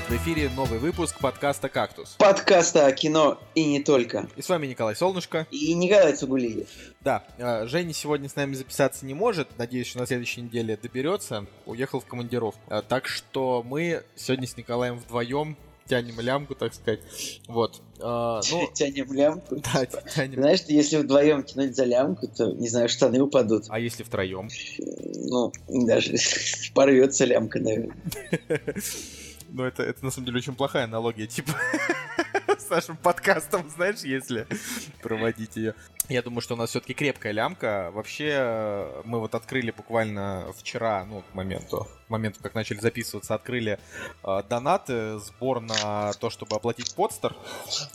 привет! В эфире новый выпуск подкаста «Кактус». Подкаста о кино и не только. И с вами Николай Солнышко. И Николай Цугулиев. Да, э, Женя сегодня с нами записаться не может. Надеюсь, что на следующей неделе доберется. Уехал в командировку. Э, так что мы сегодня с Николаем вдвоем тянем лямку, так сказать. Вот. А, ну, тянем лямку. Да, тянем. Знаешь, если вдвоем тянуть за лямку, то, не знаю, штаны упадут. А если втроем? Ну, даже порвется лямка, наверное. Ну, это, это на самом деле очень плохая аналогия, типа с нашим подкастом, знаешь, если проводить ее. Я думаю, что у нас все-таки крепкая лямка. Вообще, мы вот открыли буквально вчера, ну, к моменту, к моменту, как начали записываться, открыли э, донаты, сбор на то, чтобы оплатить подстер.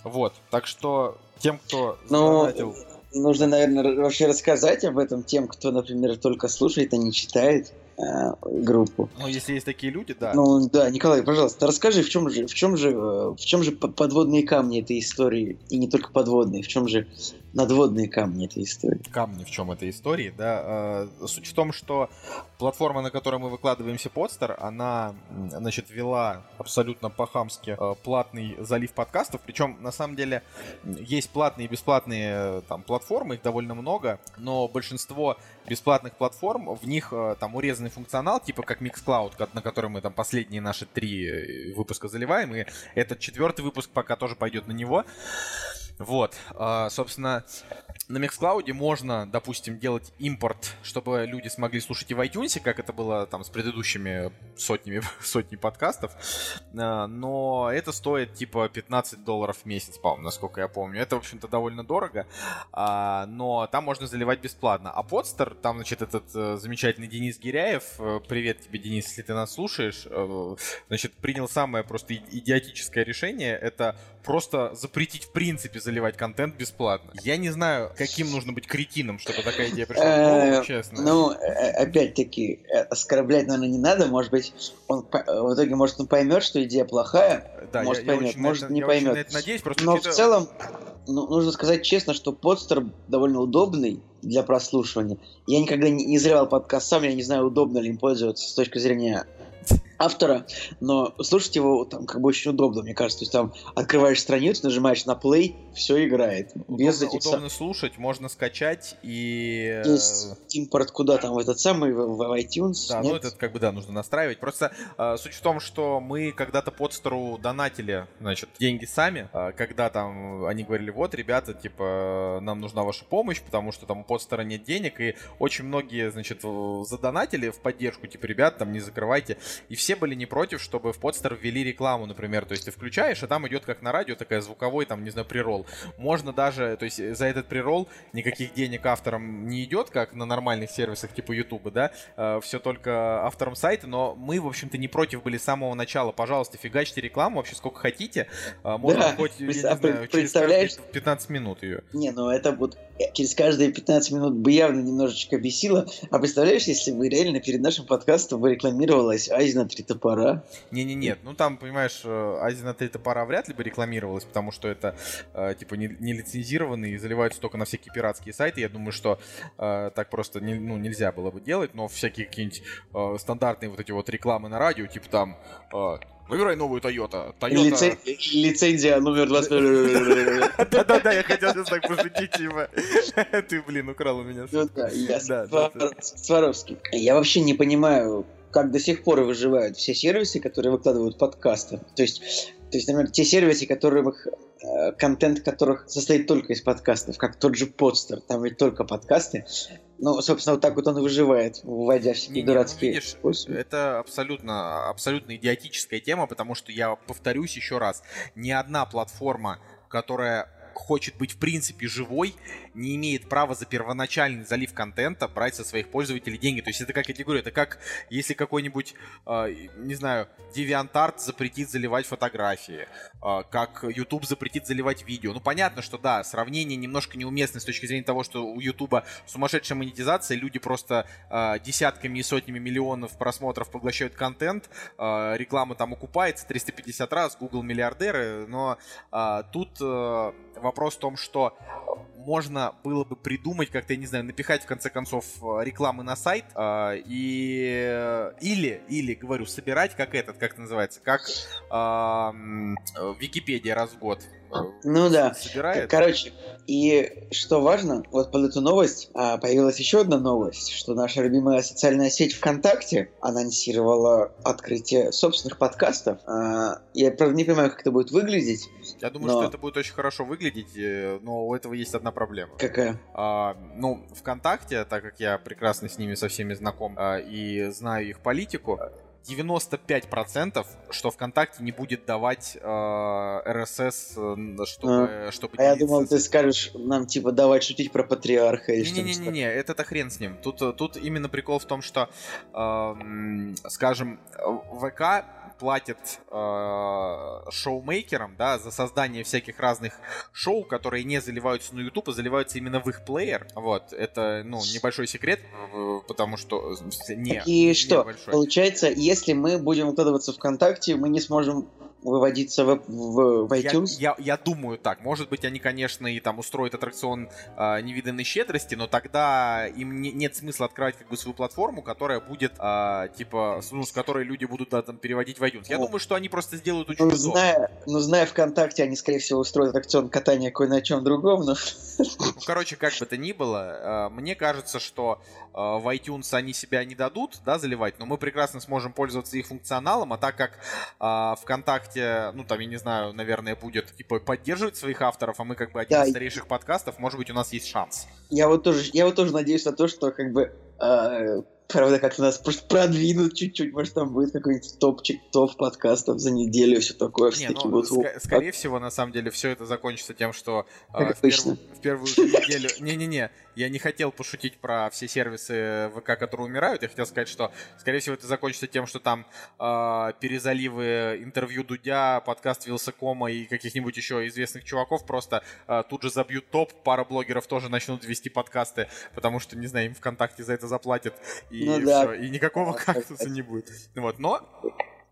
Вот, так что тем, кто ну, Нужно, наверное, вообще рассказать об этом тем, кто, например, только слушает, а не читает. Э, группу. Ну, если есть такие люди, да. Ну, да, Николай, пожалуйста, расскажи, в чем же, в чем же, э, в чем же подводные камни этой истории, и не только подводные, в чем же надводные камни этой истории. Камни в чем этой истории, да. Э, суть в том, что платформа, на которой мы выкладываемся подстер, она, значит, вела абсолютно по-хамски платный залив подкастов, причем, на самом деле, есть платные и бесплатные там платформы, их довольно много, но большинство бесплатных платформ, в них там урезаны полезный функционал, типа как Mixcloud, на который мы там последние наши три э, выпуска заливаем, и этот четвертый выпуск пока тоже пойдет на него. Вот, а, собственно, на Mixcloud можно, допустим, делать импорт, чтобы люди смогли слушать и в iTunes, как это было там с предыдущими сотнями, сотни подкастов, а, но это стоит типа 15 долларов в месяц, по-моему, насколько я помню. Это, в общем-то, довольно дорого, а, но там можно заливать бесплатно. А подстер, там, значит, этот э, замечательный Денис Гиряев, э, привет тебе, Денис, если ты нас слушаешь, э, значит, принял самое просто идиотическое решение, это просто запретить в принципе заливать контент бесплатно. Я не знаю, каким нужно быть кретином, чтобы такая идея пришла э, честно. Ну, э, опять-таки, э, оскорблять, наверное, не надо. Может быть, он в итоге, может, он поймет, что идея плохая, да, может, поймет, может, не поймет. надеюсь, просто Но в целом, ну, нужно сказать честно, что подстер довольно удобный для прослушивания. Я никогда не, не заливал подкаст сам, я не знаю, удобно ли им пользоваться с точки зрения автора, но слушать его там как бы очень удобно, мне кажется. То есть там открываешь страницу, нажимаешь на play, все играет. Без удобно, этих удобно слушать, можно скачать и... Импорт куда там, в этот самый, в, в iTunes? Да, ну, Нет? ну этот как бы, да, нужно настраивать. Просто э, суть в том, что мы когда-то подстеру донатили, значит, деньги сами, э, когда там они говорили, вот, ребята, типа, нам нужна ваша помощь, потому что там у подстера нет денег, и очень многие, значит, задонатили в поддержку, типа, ребят, там, не закрывайте. И все были не против, чтобы в подстер ввели рекламу, например. То есть ты включаешь, а там идет как на радио, такая звуковой, там, не знаю, прирол. Можно даже, то есть за этот прирол никаких денег авторам не идет, как на нормальных сервисах типа YouTube, да, э, все только авторам сайта, но мы, в общем-то, не против были с самого начала. Пожалуйста, фигачьте рекламу вообще сколько хотите. Э, можно да, хоть, я не знаю, представляешь... через 15 минут ее. Не, ну это вот через каждые 15 минут бы явно немножечко бесило. А представляешь, если бы реально перед нашим подкастом бы рекламировалась Айзена три топора? Не-не-нет, ну там, понимаешь, э, Айзена три топора вряд ли бы рекламировалась, потому что это, э, типа, не, не лицензированные и заливаются только на всякие пиратские сайты. Я думаю, что э, так просто не, ну, нельзя было бы делать, но всякие какие-нибудь э, стандартные вот эти вот рекламы на радио, типа там... Э, Выбирай новую Toyota. Toyota... Лицензия номер 20. Да-да-да, я хотел сейчас так пошутить, типа. Ты, блин, украл у меня. Ну я Сваровский. Я вообще не понимаю, как до сих пор выживают все сервисы, которые выкладывают подкасты. То есть, то есть, например, те сервисы, которые э, контент которых состоит только из подкастов, как тот же Подстер, там ведь только подкасты. Ну, собственно, вот так вот он выживает, вводя всякие не, дурацкие не, ну, видишь, способы. Это абсолютно, абсолютно идиотическая тема, потому что я повторюсь еще раз, ни одна платформа, которая хочет быть в принципе живой, не имеет права за первоначальный залив контента брать со своих пользователей деньги. То есть это как я тебе говорю, это как если какой-нибудь, э, не знаю, DeviantArt запретит заливать фотографии, э, как YouTube запретит заливать видео. Ну понятно, что да, сравнение немножко неуместно с точки зрения того, что у YouTube сумасшедшая монетизация, люди просто э, десятками и сотнями миллионов просмотров поглощают контент, реклама там окупается 350 раз, Google миллиардеры, но тут э, вопрос в том, что можно было бы придумать как-то, я не знаю, напихать в конце концов рекламы на сайт э, и или или говорю собирать как этот, как это называется, как э, Википедия раз в год ну да. Собирает. Короче, и что важно, вот под эту новость а, появилась еще одна новость, что наша любимая социальная сеть ВКонтакте анонсировала открытие собственных подкастов. А, я, правда, не понимаю, как это будет выглядеть. Я думаю, но... что это будет очень хорошо выглядеть, э, но у этого есть одна проблема. Какая? А, ну, ВКонтакте, так как я прекрасно с ними со всеми знаком а, и знаю их политику, 95%, что ВКонтакте не будет давать э, RSS, э, чтобы, а, чтобы... А я думал, ты скажешь нам, типа, давать шутить про патриарха или что-то. Не-не-не, это-то хрен с ним. Тут, тут именно прикол в том, что, э, скажем, ВК платит э, шоумейкерам, да, за создание всяких разных шоу, которые не заливаются на YouTube, а заливаются именно в их плеер. Вот, это, ну, небольшой секрет, потому что не. И что? Большой. Получается, если мы будем укладываться ВКонтакте, мы не сможем выводиться в, в, в iTunes? Я, я, я думаю так. Может быть, они, конечно, и там устроят аттракцион э, невиданной щедрости, но тогда им не, нет смысла открывать как бы свою платформу, которая будет, э, типа, ну, с которой люди будут да, там переводить в iTunes. Я ну, думаю, что они просто сделают очень ну, зная, ну, зная ВКонтакте, они, скорее всего, устроят аттракцион катания кое на чем другом, но... Ну, короче, как бы то ни было, э, мне кажется, что в iTunes они себя не дадут, да, заливать, но мы прекрасно сможем пользоваться их функционалом, а так как э, ВКонтакте ну там, я не знаю, наверное, будет типа поддерживать своих авторов, а мы как бы один да. из старейших подкастов, может быть, у нас есть шанс. Я вот тоже, я вот тоже надеюсь на то, что как бы э, правда, как-то нас просто продвинут чуть-чуть, может, там будет какой-нибудь топчик, топ подкастов за неделю, все такое. Не, ну, будут... ск- скорее всего, на самом деле, все это закончится тем, что э, в, перв... в первую неделю... Не-не-не, я не хотел пошутить про все сервисы ВК, которые умирают. Я хотел сказать, что, скорее всего, это закончится тем, что там э, перезаливы интервью Дудя, подкаст Вилсакома и каких-нибудь еще известных чуваков просто э, тут же забьют топ. Пара блогеров тоже начнут вести подкасты, потому что, не знаю, им ВКонтакте за это заплатят. И ну, да. все. И никакого кактуса не будет. Вот, но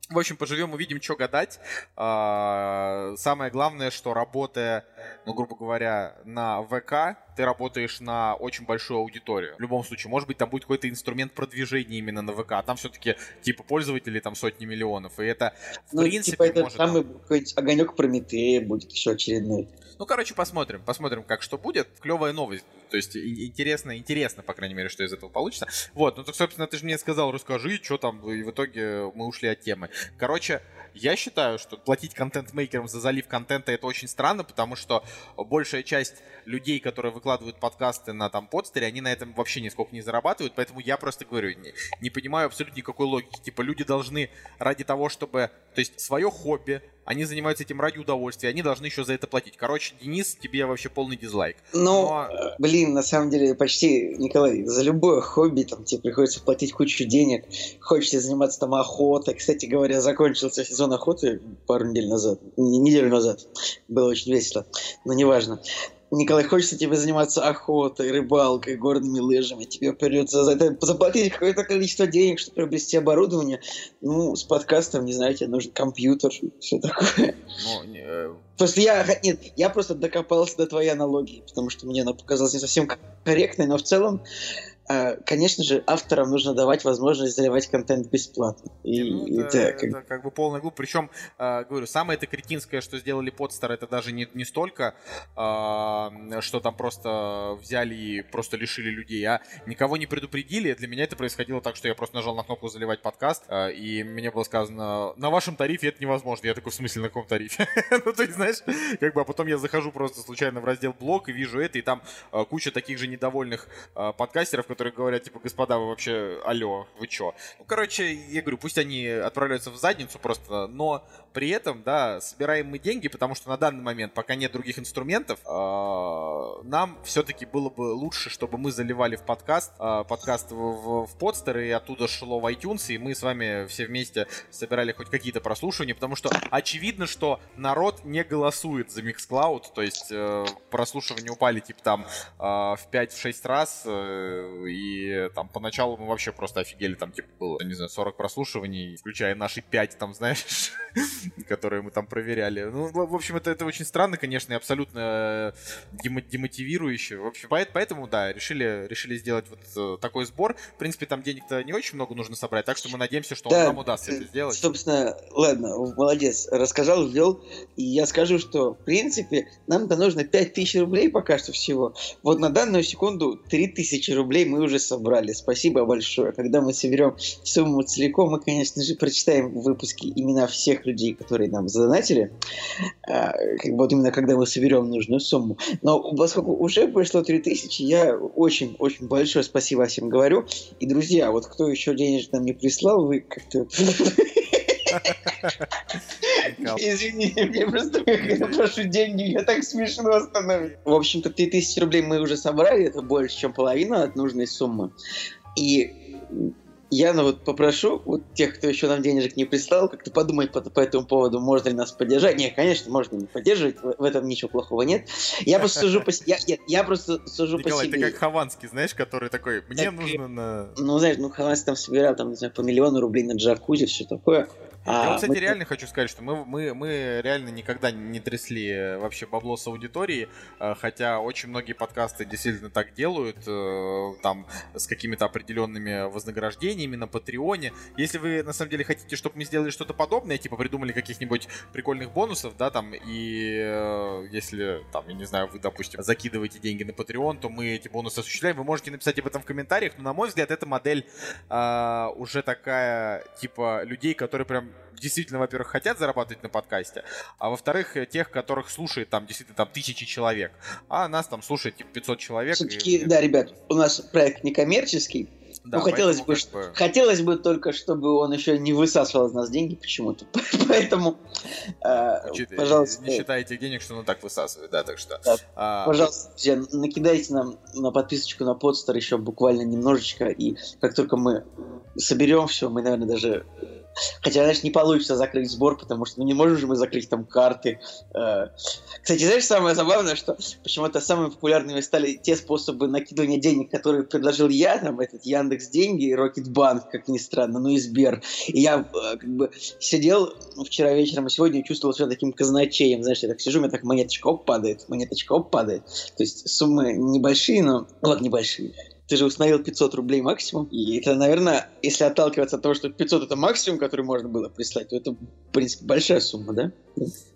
в общем, поживем, увидим, что гадать. А, самое главное, что работая, ну, грубо говоря, на ВК, ты работаешь на очень большую аудиторию. В любом случае, может быть, там будет какой-то инструмент продвижения именно на ВК. А там все-таки, типа, пользователей там сотни миллионов. И это, в ну, принципе, типа, это может... самый какой-нибудь огонек Прометея будет еще очередной. Ну, короче, посмотрим. Посмотрим, как что будет. Клевая новость. То есть интересно, интересно, по крайней мере, что из этого получится. Вот, ну так, собственно, ты же мне сказал, расскажи, что там, и в итоге мы ушли от темы. Короче, я считаю, что платить контент-мейкерам за залив контента это очень странно, потому что большая часть людей, которые выкладывают подкасты на там подстере, они на этом вообще нисколько не зарабатывают, поэтому я просто говорю, не, не понимаю абсолютно никакой логики. Типа люди должны ради того, чтобы, то есть свое хобби, они занимаются этим ради удовольствия, они должны еще за это платить. Короче, Денис, тебе вообще полный дизлайк. Ну, Но... блин, на самом деле почти, Николай, за любое хобби там тебе приходится платить кучу денег, хочется заниматься там охотой. Кстати говоря, закончился сезон охоты пару недель назад, неделю назад. Было очень весело, но неважно. Николай, хочется тебе заниматься охотой, рыбалкой, горными лыжами, тебе придется за это заплатить какое-то количество денег, чтобы приобрести оборудование. Ну, с подкастом, не знаю, тебе нужен компьютер, все такое. Ну, не... Э, просто я, нет, я просто докопался до твоей аналогии, потому что мне она показалась не совсем корректной, но в целом конечно же, авторам нужно давать возможность заливать контент бесплатно. И, ну, это, это, как... это как бы полный глуп. Причем, э, говорю, самое это кретинское, что сделали подстар, это даже не, не столько, э, что там просто взяли и просто лишили людей, а никого не предупредили. Для меня это происходило так, что я просто нажал на кнопку заливать подкаст, э, и мне было сказано, на вашем тарифе это невозможно. Я такой, в смысле, на каком тарифе? ну, то есть, знаешь, как бы, а потом я захожу просто случайно в раздел блог и вижу это, и там э, куча таких же недовольных э, подкастеров, которые говорят, типа, господа, вы вообще, алло, вы чё? Ну, короче, я говорю, пусть они отправляются в задницу просто, но при этом, да, собираем мы деньги, потому что на данный момент, пока нет других инструментов, э, нам все-таки было бы лучше, чтобы мы заливали в подкаст, э, подкаст в, в, подстер, и оттуда шло в iTunes, и мы с вами все вместе собирали хоть какие-то прослушивания, потому что очевидно, что народ не голосует за Mixcloud, то есть э, прослушивания упали, типа, там, э, в 5-6 раз, э, и там поначалу мы вообще просто офигели, там типа было, не знаю, 40 прослушиваний, включая наши 5, там, знаешь, которые мы там проверяли. Ну, в общем, это, это очень странно, конечно, и абсолютно демотивирующе. В общем, поэтому, да, решили, решили сделать вот такой сбор. В принципе, там денег-то не очень много нужно собрать, так что мы надеемся, что да, нам удастся это сделать. Собственно, ладно, молодец, рассказал, ввел, и я скажу, что, в принципе, нам-то нужно 5000 рублей пока что всего. Вот на данную секунду 3000 рублей мы уже собрали. Спасибо большое. Когда мы соберем сумму целиком, мы, конечно же, прочитаем в выпуске имена всех людей, которые нам задонатили. А, как вот именно когда мы соберем нужную сумму. Но поскольку уже пришло 3000, я очень-очень большое спасибо всем говорю. И, друзья, вот кто еще денег нам не прислал, вы как-то... Извини, мне просто прошу деньги, я так смешно становится. В общем-то, 3000 рублей мы уже собрали, это больше, чем половина от нужной суммы. И я ну, вот попрошу вот тех, кто еще нам денежек не прислал, как-то подумать по, по этому поводу, можно ли нас поддержать. Не, конечно, можно не поддерживать, в, в этом ничего плохого нет. Я просто сужу по я, я, я просто сужу Николай, по себе. ты как Хованский, знаешь, который такой, мне так, нужно на... Ну, знаешь, ну Хованский там собирал, там, не знаю, по миллиону рублей на джакузи, все такое. А, Я вот, кстати, мы... реально хочу сказать, что мы, мы, мы реально никогда не трясли э, вообще бабло с аудитории, э, хотя очень многие подкасты действительно так делают, э, там, с какими-то определенными вознаграждениями на Патреоне. Если вы, на самом деле, хотите, чтобы мы сделали что-то подобное, типа придумали каких-нибудь прикольных бонусов, да, там, и если, там, я не знаю, вы, допустим, закидываете деньги на Patreon, то мы эти бонусы осуществляем. Вы можете написать об этом в комментариях, но, на мой взгляд, эта модель а, уже такая, типа, людей, которые прям действительно, во-первых, хотят зарабатывать на подкасте, а во-вторых, тех, которых слушает там действительно там тысячи человек, а нас там слушает типа 500 человек. Все-таки, и... да, ребят, у нас проект некоммерческий, да, ну, хотелось бы, как бы... хотелось бы только, чтобы он еще не высасывал из нас деньги почему-то. Поэтому, э, Учит, пожалуйста... Не считайте денег, что он так высасывает, да, так что... Да, а... Пожалуйста, друзья, накидайте нам на подписочку на подстер еще буквально немножечко, и как только мы соберем все, мы, наверное, даже Хотя, знаешь, не получится закрыть сбор, потому что ну, не можем же мы закрыть там карты. Э. Кстати, знаешь, самое забавное, что почему-то самыми популярными стали те способы накидывания денег, которые предложил я, там, этот Яндекс Деньги и Рокетбанк, как ни странно, ну и Сбер. И я э, как бы сидел вчера вечером и сегодня чувствовал себя таким казначеем, знаешь, я так сижу, у меня так монеточка оп падает, монеточка оп падает. То есть суммы небольшие, но... Вот, небольшие ты же установил 500 рублей максимум. И это, наверное, если отталкиваться от того, что 500 это максимум, который можно было прислать, то это, в принципе, большая сумма, да?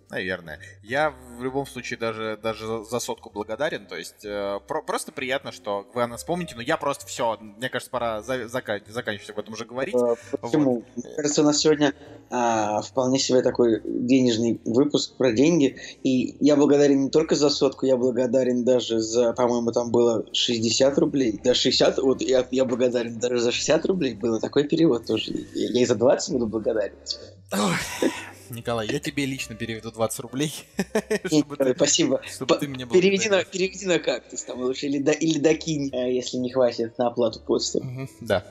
Наверное. Я в любом случае даже, даже за сотку благодарен. То есть э, про, просто приятно, что вы о нас помните. Но я просто все, мне кажется, пора за, зака, заканчивать об этом уже говорить. А, почему? Вот. Мне кажется, у нас сегодня а, вполне себе такой денежный выпуск про деньги. И я благодарен не только за сотку, я благодарен даже за, по-моему, там было 60 рублей. Да, 60, вот я, я благодарен даже за 60 рублей. Было такой перевод тоже. Я, я и за 20 буду благодарен. Николай, я тебе лично переведу 20 рублей. Спасибо. Переведи на, кактус там лучше, или, до, или докинь, э, если не хватит на оплату почты. Да.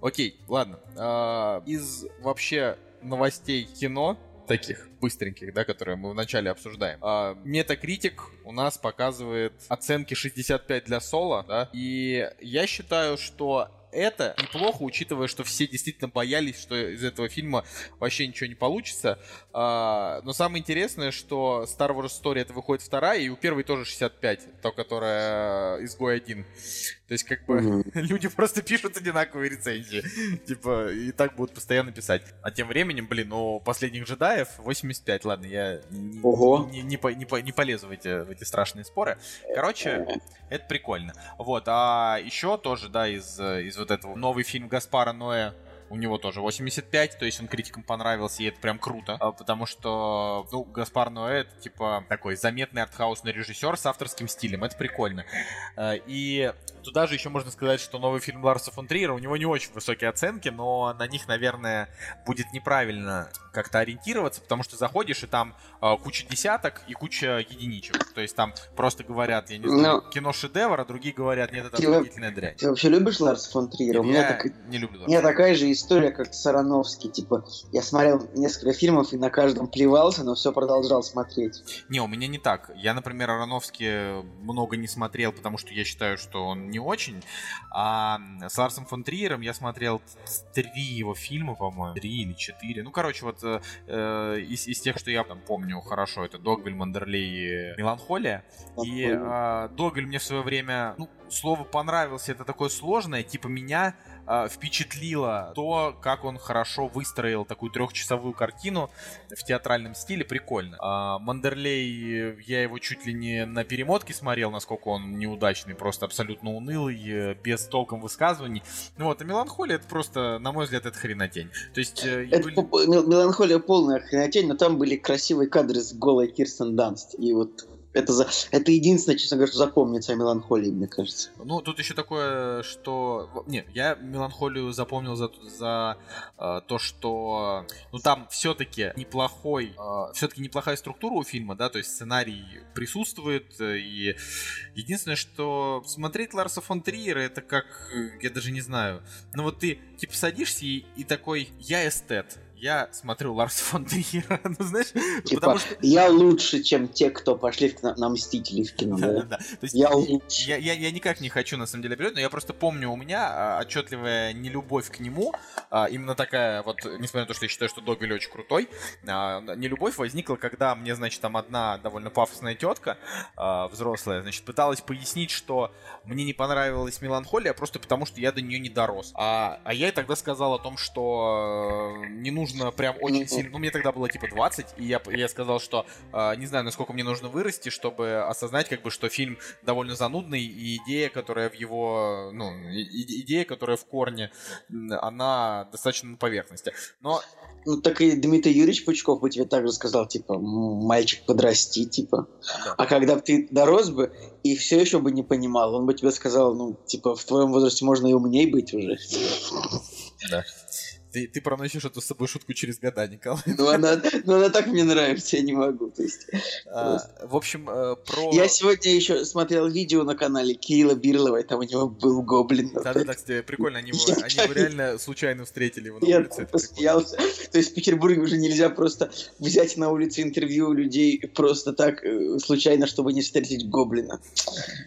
Окей, ладно. А, из вообще новостей кино, таких быстреньких, да, которые мы вначале обсуждаем. А, Metacritic у нас показывает оценки 65 для соло, да, и я считаю, что это неплохо, учитывая, что все действительно боялись, что из этого фильма вообще ничего не получится. А, но самое интересное, что Star Wars Story это выходит вторая, и у первой тоже 65, то, которая изгой один. То есть, как бы, mm-hmm. люди просто пишут одинаковые рецензии. типа, и так будут постоянно писать. А тем временем, блин, у последних джедаев 85. Ладно, я Ого. не, не, не, не, не полезу в эти, в эти страшные споры. Короче, это прикольно. Вот, а еще тоже, да, из, из вот этого новый фильм Гаспара Ноя у него тоже 85, то есть он критикам понравился, и это прям круто, а, потому что, ну, Гаспар Ноэ, это, типа, такой заметный артхаусный режиссер с авторским стилем, это прикольно. А, и туда же еще можно сказать, что новый фильм Ларса фон Триера, у него не очень высокие оценки, но на них, наверное, будет неправильно как-то ориентироваться, потому что заходишь, и там э, куча десяток и куча единичек. То есть там просто говорят, я не знаю, но... кино шедевр, а другие говорят, нет, это отвратительная дрянь. Ты вообще любишь Ларса фон Триера? у меня так... не люблю. У меня такая же история, как Сарановский. Типа, я смотрел несколько фильмов и на каждом плевался, но все продолжал смотреть. Не, у меня не так. Я, например, Ароновский много не смотрел, потому что я считаю, что он не очень. А с Ларсом фон Триером я смотрел три его фильма, по-моему, три или четыре. Ну, короче, вот э, э, из, из тех, что я там помню хорошо, это Догвиль, Мандерлей и Меланхолия. И э, Догвиль мне в свое время, ну, слово понравился, это такое сложное, типа меня э, впечатлило то, как он хорошо выстроил такую трехчасовую картину в театральном стиле, прикольно. А Мандерлей, я его чуть ли не на перемотке смотрел, насколько он неудачный, просто абсолютно унылый, э, без толком высказываний. Ну вот, а Меланхолия это просто, на мой взгляд, это хренотень. То есть... Э, это были... Меланхолия полная хренотень, но там были красивые кадры с голой Кирстен Данст. И вот это, за... это единственное, честно говоря, что запомнится о меланхолии, мне кажется. Ну, тут еще такое, что... Не, я меланхолию запомнил за, за э, то, что... Ну, там все-таки неплохой... Э, все-таки неплохая структура у фильма, да, то есть сценарий присутствует, э, и единственное, что смотреть Ларса фон Триера, это как... Я даже не знаю. Ну, вот ты, типа, садишься и, и такой... Я эстет я смотрю Ларс фон Триера, ну знаешь, типа, потому что... Я лучше, чем те, кто пошли в, на, на Мстителей в кино, да? да, да. То есть я, лучше. Я, я, я никак не хочу, на самом деле, определять, но я просто помню у меня а, отчетливая нелюбовь к нему, а, именно такая вот, несмотря на то, что я считаю, что Догвиль очень крутой, а, нелюбовь возникла, когда мне, значит, там одна довольно пафосная тетка, взрослая, значит, пыталась пояснить, что мне не понравилась меланхолия просто потому, что я до нее не дорос. А, а я тогда сказал о том, что э, не нужно нужно прям очень сильно... Ну, мне тогда было типа 20, и я, я сказал, что э, не знаю, насколько мне нужно вырасти, чтобы осознать, как бы, что фильм довольно занудный, и идея, которая в его... Ну, и, идея, которая в корне, она достаточно на поверхности. Но ну, так и Дмитрий Юрьевич Пучков бы тебе также сказал, типа, мальчик, подрасти, типа. Да. А когда бы ты дорос бы и все еще бы не понимал, он бы тебе сказал, ну, типа, в твоем возрасте можно и умней быть уже. Да. Ты, ты проносишь эту с собой шутку через года, Николай. Ну она, ну, она так мне нравится, я не могу. То есть, а, в общем, э, про... Я сегодня еще смотрел видео на канале Кирилла Бирлова, и там у него был гоблин. Да-да-да, кстати, прикольно, они его, они его реально случайно встретили его на я улице. посмеялся. То есть в Петербурге уже нельзя просто взять на улице интервью у людей просто так, э, случайно, чтобы не встретить гоблина.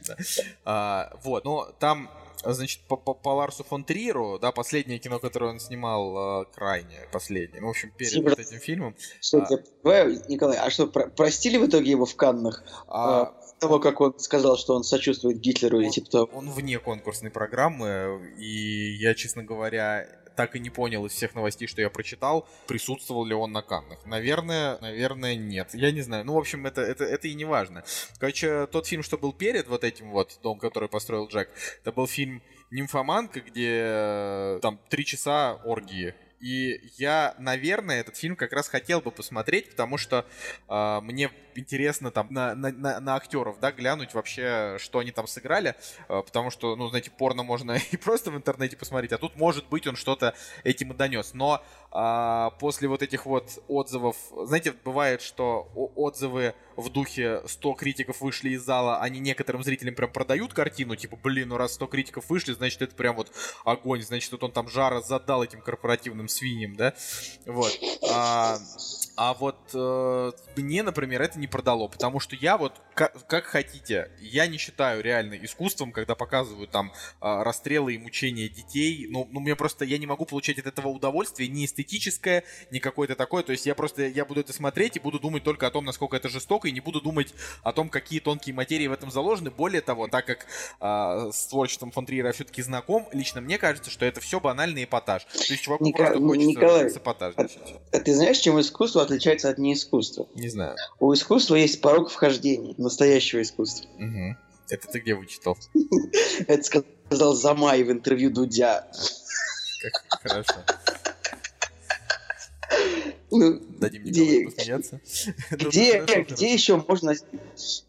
Да. А, вот, но там значит, по, по, по Ларсу фон Триеру, да, последнее кино, которое он снимал, э, крайнее, последнее, ну, в общем, перед вот этим фильмом. Что, а... Николай, а что, про простили в итоге его в Каннах? А... Э, того, как он сказал, что он сочувствует Гитлеру он, и типа того. Он вне конкурсной программы, и я, честно говоря, так и не понял из всех новостей, что я прочитал, присутствовал ли он на Каннах. Наверное, наверное, нет. Я не знаю. Ну, в общем, это, это, это и не важно. Короче, тот фильм, что был перед вот этим вот «Дом, который построил Джек», это был фильм «Нимфоманка», где э, там три часа оргии и я, наверное, этот фильм как раз хотел бы посмотреть, потому что э, мне интересно там на, на, на, на актеров, да, глянуть вообще, что они там сыграли, э, потому что, ну, знаете, порно можно и просто в интернете посмотреть, а тут, может быть, он что-то этим и донес. Но э, после вот этих вот отзывов, знаете, бывает, что отзывы в духе 100 критиков вышли из зала, они некоторым зрителям прям продают картину, типа, блин, ну раз 100 критиков вышли, значит, это прям вот огонь, значит, вот он там жара задал этим корпоративным свиньям, да, вот. А, а вот э, мне, например, это не продало, потому что я вот, как, как хотите, я не считаю реально искусством, когда показывают там э, расстрелы и мучения детей. Ну, ну, мне просто, я не могу получать от этого удовольствие, ни эстетическое, ни какое-то такое. То есть я просто, я буду это смотреть и буду думать только о том, насколько это жестоко, и не буду думать о том, какие тонкие материи в этом заложены. Более того, так как э, с творчеством фон Триера все-таки знаком, лично мне кажется, что это все банальный эпатаж. То есть чуваку Ника... просто хочется Николай, эпатаж. А, а ты знаешь, чем искусство отличается от неискусства? Не знаю. У искусства есть порог вхождения, настоящего искусства. Угу. Это ты где вычитал? Это сказал Замай в интервью Дудя. Как хорошо. Ну, Дадим где, посмеяться. Где, где еще можно,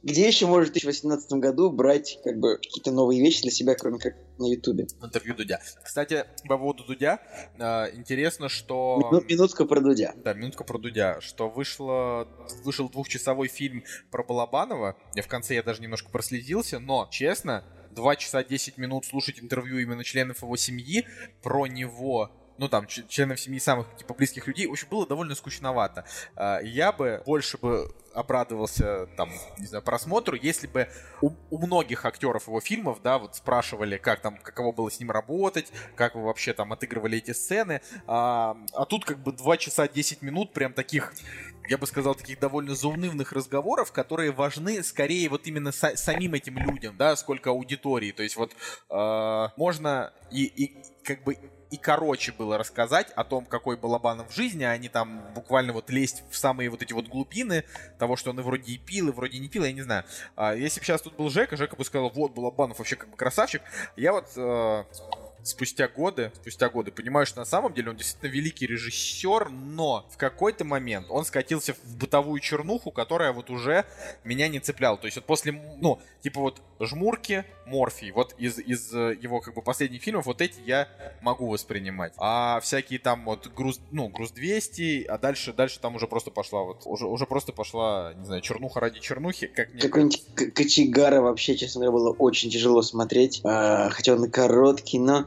где еще может в 2018 году брать как бы какие-то новые вещи для себя, кроме как на Ютубе? Интервью Дудя. Кстати, по поводу Дудя, э, интересно, что... Мину, минутка про Дудя. Да, минутка про Дудя, что вышло, вышел двухчасовой фильм про Балабанова. Я в конце я даже немножко проследился, но, честно, 2 часа 10 минут слушать интервью именно членов его семьи про него ну, там, членов семьи самых, типа, близких людей, в общем, было довольно скучновато. А, я бы больше бы обрадовался, там, не знаю, просмотру, если бы у, у многих актеров его фильмов, да, вот спрашивали, как там, каково было с ним работать, как вы вообще там отыгрывали эти сцены, а, а тут как бы 2 часа 10 минут прям таких я бы сказал, таких довольно заунывных разговоров, которые важны скорее вот именно са- самим этим людям, да, сколько аудитории. То есть вот э, можно и, и как бы и короче было рассказать о том, какой Балабанов в жизни, а не там буквально вот лезть в самые вот эти вот глубины того, что он и вроде и пил, и вроде не пил, я не знаю. А, если бы сейчас тут был Жека, Жека бы сказал, вот, Балабанов вообще как бы красавчик. Я вот э, спустя годы, спустя годы понимаю, что на самом деле он действительно великий режиссер, но в какой-то момент он скатился в бытовую чернуху, которая вот уже меня не цепляла. То есть вот после, ну, типа вот Жмурки, Морфий, вот из, из его как бы последних фильмов вот эти я могу воспринимать. А всякие там вот груз, ну, груз 200, а дальше, дальше там уже просто пошла вот, уже, уже просто пошла, не знаю, чернуха ради чернухи, как мне Какой-нибудь Кочегара вообще, честно говоря, было очень тяжело смотреть, а, хотя он короткий, но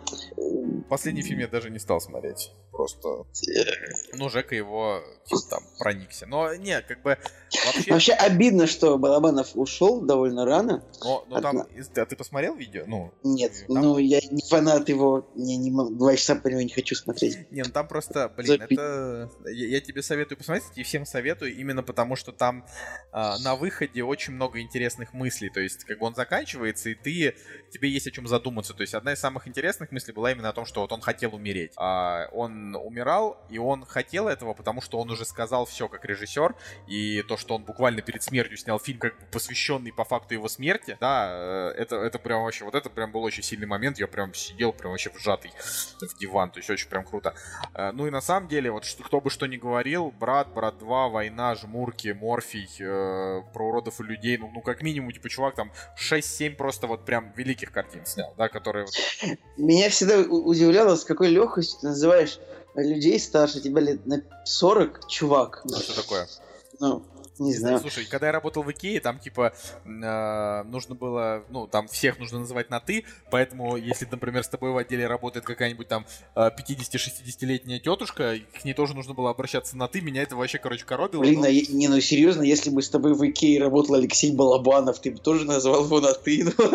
Последний фильм я даже не стал смотреть. Просто... Ну, Жека его типа, там проникся. Но не, как бы вообще... Вообще обидно, что Балабанов ушел довольно рано. Но, но там... А ты посмотрел видео? Ну, Нет, там... ну я не фанат его, не, не два часа по него не хочу смотреть. Не, ну там просто, блин, Запи... это... Я, я тебе советую посмотреть, и всем советую, именно потому что там а, на выходе очень много интересных мыслей. То есть, как бы он заканчивается, и ты... Тебе есть о чем задуматься. То есть, одна из самых интересных мыслей была именно о том, что вот он хотел умереть. А, он умирал, и он хотел этого, потому что он уже сказал все как режиссер, и то, что он буквально перед смертью снял фильм, как бы посвященный по факту его смерти, да, э, это, это прям вообще, вот это прям был очень сильный момент, я прям сидел прям вообще вжатый в диван, то есть очень прям круто. Э, ну и на самом деле, вот что, кто бы что ни говорил, Брат, Брат 2, Война, Жмурки, Морфий, э, про уродов и людей, ну, ну как минимум, типа, чувак там 6-7 просто вот прям великих картин снял, да, которые... Меня всегда удивляло, с какой легкостью ты называешь людей старше тебя лет на 40, чувак. А что такое? Ну, не знаю. Слушай, когда я работал в Икее, там типа э, нужно было, ну, там всех нужно называть на ты, поэтому если, например, с тобой в отделе работает какая-нибудь там 50-60-летняя тетушка, к ней тоже нужно было обращаться на ты, меня это вообще, короче, коробило. Блин, но... а не, ну серьезно, если бы с тобой в Икее работал Алексей Балабанов, ты бы тоже назвал его на ты, ну,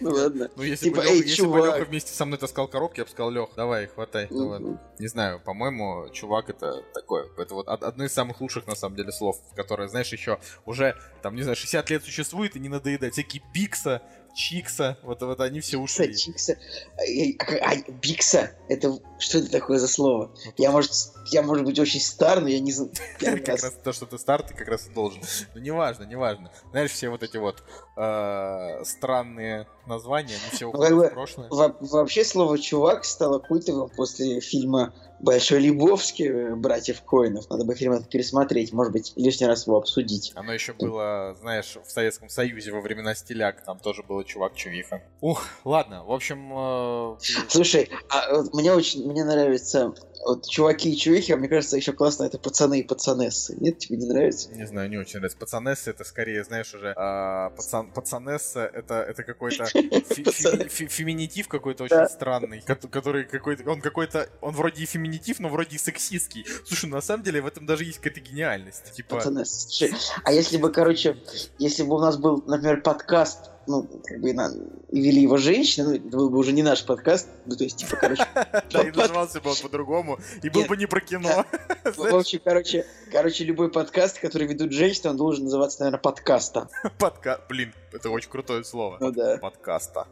ну ладно. Ну если, типа, бы, Леха, если бы Леха вместе со мной таскал коробки, я бы сказал, Лех, давай, хватай. Ну, не знаю, по-моему, чувак это такое, это вот одно из самых лучших, на самом деле, слов, которое, знаешь, знаешь, еще уже, там, не знаю, 60 лет существует и не надоедает. Всякие Бикса, Чикса, вот, вот они все ушли. Чикса, а, Бикса, это что это такое за слово? Вот я, может, я, может быть, очень стар, но я не знаю. Как раз то, что ты стар, ты как раз и должен. Ну, неважно, неважно. Знаешь, все вот эти вот э, странные названия, они все уходят в прошлое. Вообще слово «чувак» стало культовым после фильма Большой Лебовский, э, братьев Коинов. Надо бы фильм этот пересмотреть, может быть, лишний раз его обсудить. Оно еще было, знаешь, в Советском Союзе во времена стиляк, там тоже было чувак Чувиха. Ух, ладно, в общем... Э... Слушай, а, мне очень, мне нравится вот чуваки и чувихи, а мне кажется, еще классно это пацаны и пацанессы. Нет, тебе не нравится? Не знаю, не очень нравится. Пацанессы это скорее, знаешь, уже а, пацан, пацанесса это, это какой-то феминитив какой-то очень странный, который какой-то, он какой-то, он вроде и феминитив, но вроде и сексистский. Слушай, на самом деле в этом даже есть какая-то гениальность. Типа... Пацанесса. А если бы, короче, если бы у нас был, например, подкаст ну, как бы на... вели его женщины, ну, это был бы уже не наш подкаст, ну, то есть, типа, короче... Да, и назывался бы он по-другому, и был бы не про кино. В общем, короче, короче, любой подкаст, который ведут женщины, он должен называться, наверное, подкаста. Подкаст, блин, это очень крутое слово. Ну да. Подкаста.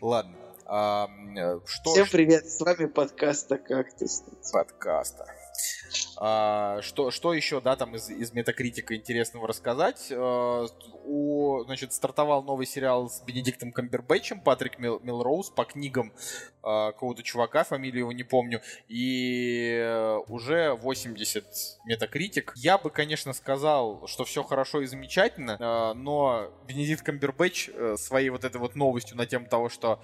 Ладно. что, Всем привет, с вами подкаста «Кактус». Подкаста. А, что, что еще, да, там из, из метакритика интересного рассказать? А, у, значит, стартовал новый сериал с Бенедиктом Камбербэтчем, Патрик Мил, Милроуз, по книгам а, какого-то чувака, фамилию его не помню, и уже 80 метакритик. Я бы, конечно, сказал, что все хорошо и замечательно, но Бенедикт Камбербэтч э, своей вот этой вот новостью на тему того, что,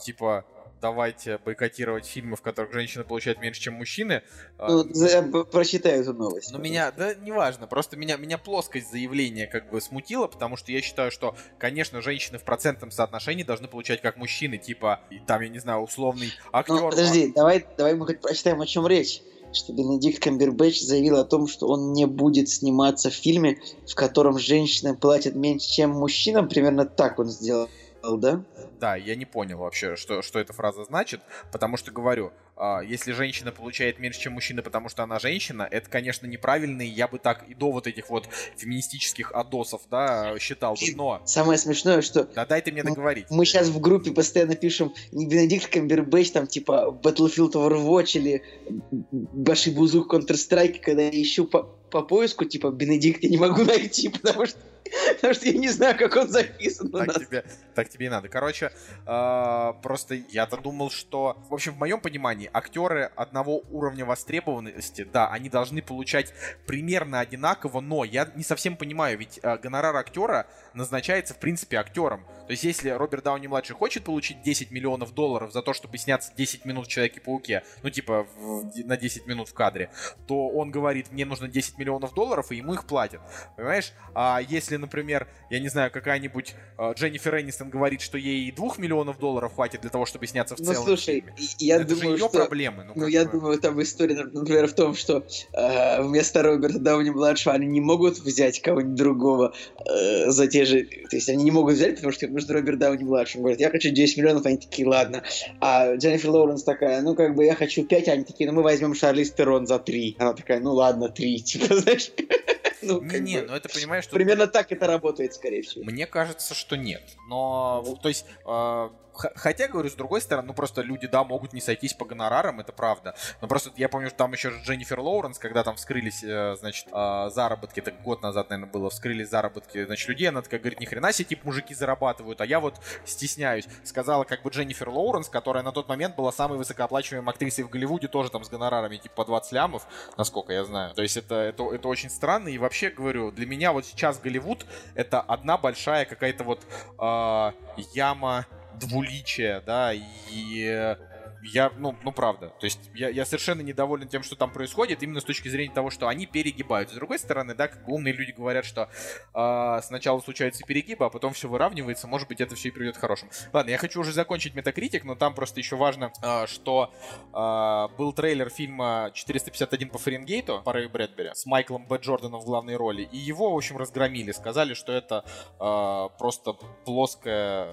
типа, давайте бойкотировать фильмы, в которых женщины получают меньше, чем мужчины. А, ну, я прочитаю эту новость. Ну, меня, да, неважно, просто меня, меня плоскость заявления как бы смутила, потому что я считаю, что, конечно, женщины в процентном соотношении должны получать как мужчины, типа, там, я не знаю, условный актер. Ну, подожди, давай, давай мы хоть прочитаем, о чем речь что Бенедикт Камбербэтч заявил о том, что он не будет сниматься в фильме, в котором женщинам платят меньше, чем мужчинам. Примерно так он сделал, да? Да, я не понял вообще, что, что эта фраза значит, потому что говорю, э, если женщина получает меньше, чем мужчина, потому что она женщина, это, конечно, неправильно, и я бы так и до вот этих вот феминистических адосов, да, считал бы, но... Самое смешное, что... Да дай ты мне договорить. Мы сейчас в группе постоянно пишем не Бенедикт Камбербэтч, там, типа, Battlefield Overwatch или Башибузук Counter-Strike, когда я ищу по, по поиску, типа, Бенедикт я не могу найти, потому что Потому что я не знаю, как он записан так Тебе, так тебе и надо. Короче, э, просто я-то думал, что... В общем, в моем понимании, актеры одного уровня востребованности, да, они должны получать примерно одинаково, но я не совсем понимаю, ведь э, гонорар актера назначается, в принципе, актером. То есть, если Роберт Дауни-младший хочет получить 10 миллионов долларов за то, чтобы сняться 10 минут в Человеке-пауке, ну, типа, в, на 10 минут в кадре, то он говорит, мне нужно 10 миллионов долларов, и ему их платят. Понимаешь? А если, например, я не знаю, какая-нибудь э, Дженнифер Энистон говорит, что ей 2 миллионов долларов хватит для того, чтобы сняться в ну, целом слушай, фильме. я Это думаю, же ее что... проблемы. Ну, ну я бы... думаю, там история, например, в том, что э, вместо Роберта Дауни-младшего они не могут взять кого-нибудь другого э, за те же... То есть они не могут взять, потому что им нужен Роберт Дауни-младший говорят, я хочу 10 миллионов, они такие, ладно. А Дженнифер Лоуренс такая, ну, как бы, я хочу 5, они такие, ну, мы возьмем Шарлиз Терон за 3. Она такая, ну, ладно, 3, типа, знаешь. Ну, не, не, ну это понимаешь, что... Примерно так это работает, скорее всего. Мне кажется, что нет. Но, то есть, э, Хотя, говорю, с другой стороны, ну просто люди, да, могут не сойтись по гонорарам, это правда. Но просто я помню, что там еще Дженнифер Лоуренс, когда там вскрылись, э, значит, а, заработки, это год назад, наверное, было, вскрылись заработки, значит, людей, она такая говорит, ни хрена себе, типа, мужики зарабатывают, а я вот стесняюсь. Сказала как бы Дженнифер Лоуренс, которая на тот момент была самой высокооплачиваемой актрисой в Голливуде, тоже там с гонорарами, типа, по 20 лямов, насколько я знаю. То есть это, это, это очень странно, и вообще, говорю, для меня вот сейчас Голливуд это одна большая какая-то вот э, яма двуличие, да, и я, ну, ну правда, то есть я, я совершенно недоволен тем, что там происходит, именно с точки зрения того, что они перегибают. С другой стороны, да, как бы умные люди говорят, что э, сначала случаются перегибы, а потом все выравнивается, может быть, это все и приведет к хорошему. Ладно, я хочу уже закончить метакритик, но там просто еще важно, э, что э, был трейлер фильма 451 по Фаренгейту Рэю Брэдбери с Майклом Б. Джорданом в главной роли, и его, в общем, разгромили, сказали, что это э, просто плоская,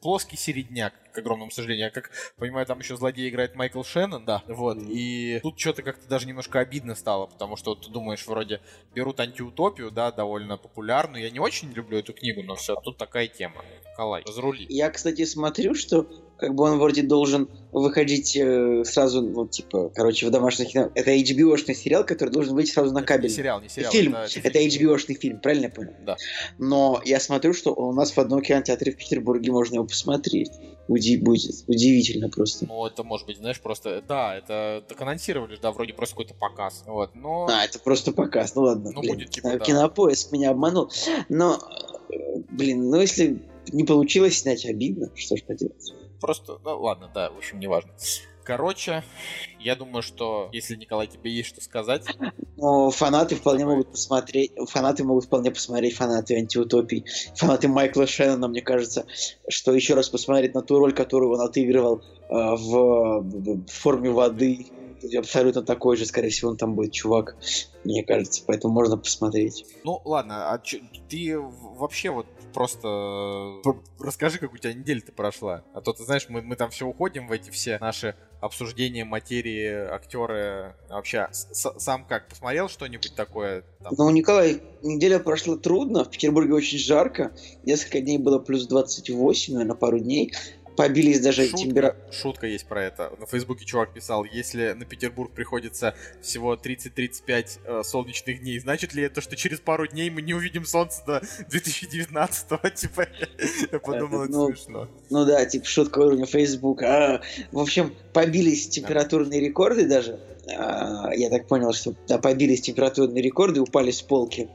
плоский середняк, к огромному сожалению. Я как понимаю, там еще злодей играет Майкл Шеннон, да. Вот. И тут что-то как-то даже немножко обидно стало, потому что вот, ты думаешь, вроде берут антиутопию, да, довольно популярную. Я не очень люблю эту книгу, но все, тут такая тема. Калай, разрули. Я, кстати, смотрю, что как бы он вроде должен выходить э, сразу, ну, типа, короче, в домашних. Это HBO-шный сериал, который должен выйти сразу на кабель. Не сериал, не сериал. Фильм. Это, это HBO-шный фильм, правильно я понял? Да. Но я смотрю, что у нас в одном кинотеатре в Петербурге можно его посмотреть. Уди будет удивительно просто. Ну, это может быть, знаешь, просто... Да, это так анонсировали, да, вроде просто какой-то показ. Вот, но... А, это просто показ, ну ладно. Ну, блин, будет типа, да. Кинопоиск меня обманул. Но, э, блин, ну если не получилось снять, обидно, что ж поделать просто, ну ладно, да, в общем, неважно. Короче, я думаю, что если, Николай, тебе есть что сказать... Ну, фанаты вполне могут посмотреть... Фанаты могут вполне посмотреть фанаты антиутопий. Фанаты Майкла Шеннона, мне кажется, что еще раз посмотреть на ту роль, которую он отыгрывал э, в, в форме воды. Абсолютно такой же, скорее всего, он там будет чувак, мне кажется. Поэтому можно посмотреть. Ну, ладно, а ч- ты вообще вот просто расскажи, как у тебя неделя-то прошла. А то, ты знаешь, мы, мы там все уходим в эти все наши обсуждения материи, актеры. Вообще, с сам как, посмотрел что-нибудь такое? Там? Ну, Николай, неделя прошла трудно, в Петербурге очень жарко, несколько дней было плюс 28, наверное, пару дней побились даже шутка, темпера... Шутка есть про это. На Фейсбуке чувак писал, если на Петербург приходится всего 30-35 э, солнечных дней, значит ли это, что через пару дней мы не увидим солнце до 2019-го? Типа, я подумал, это, ну, смешно. Ну да, типа шутка уровня Фейсбука. А, в общем, побились температурные рекорды даже. А, я так понял, что да, побились температурные рекорды, упали с полки.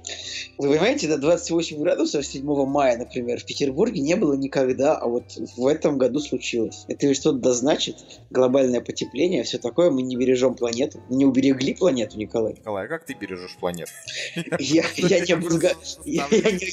Вы понимаете, до 28 градусов 7 мая, например, в Петербурге не было никогда, а вот в этом году случилось. Это ведь что-то значит? Глобальное потепление, все такое, мы не бережем планету. Не уберегли планету, Николай. Николай, а как ты бережешь планету?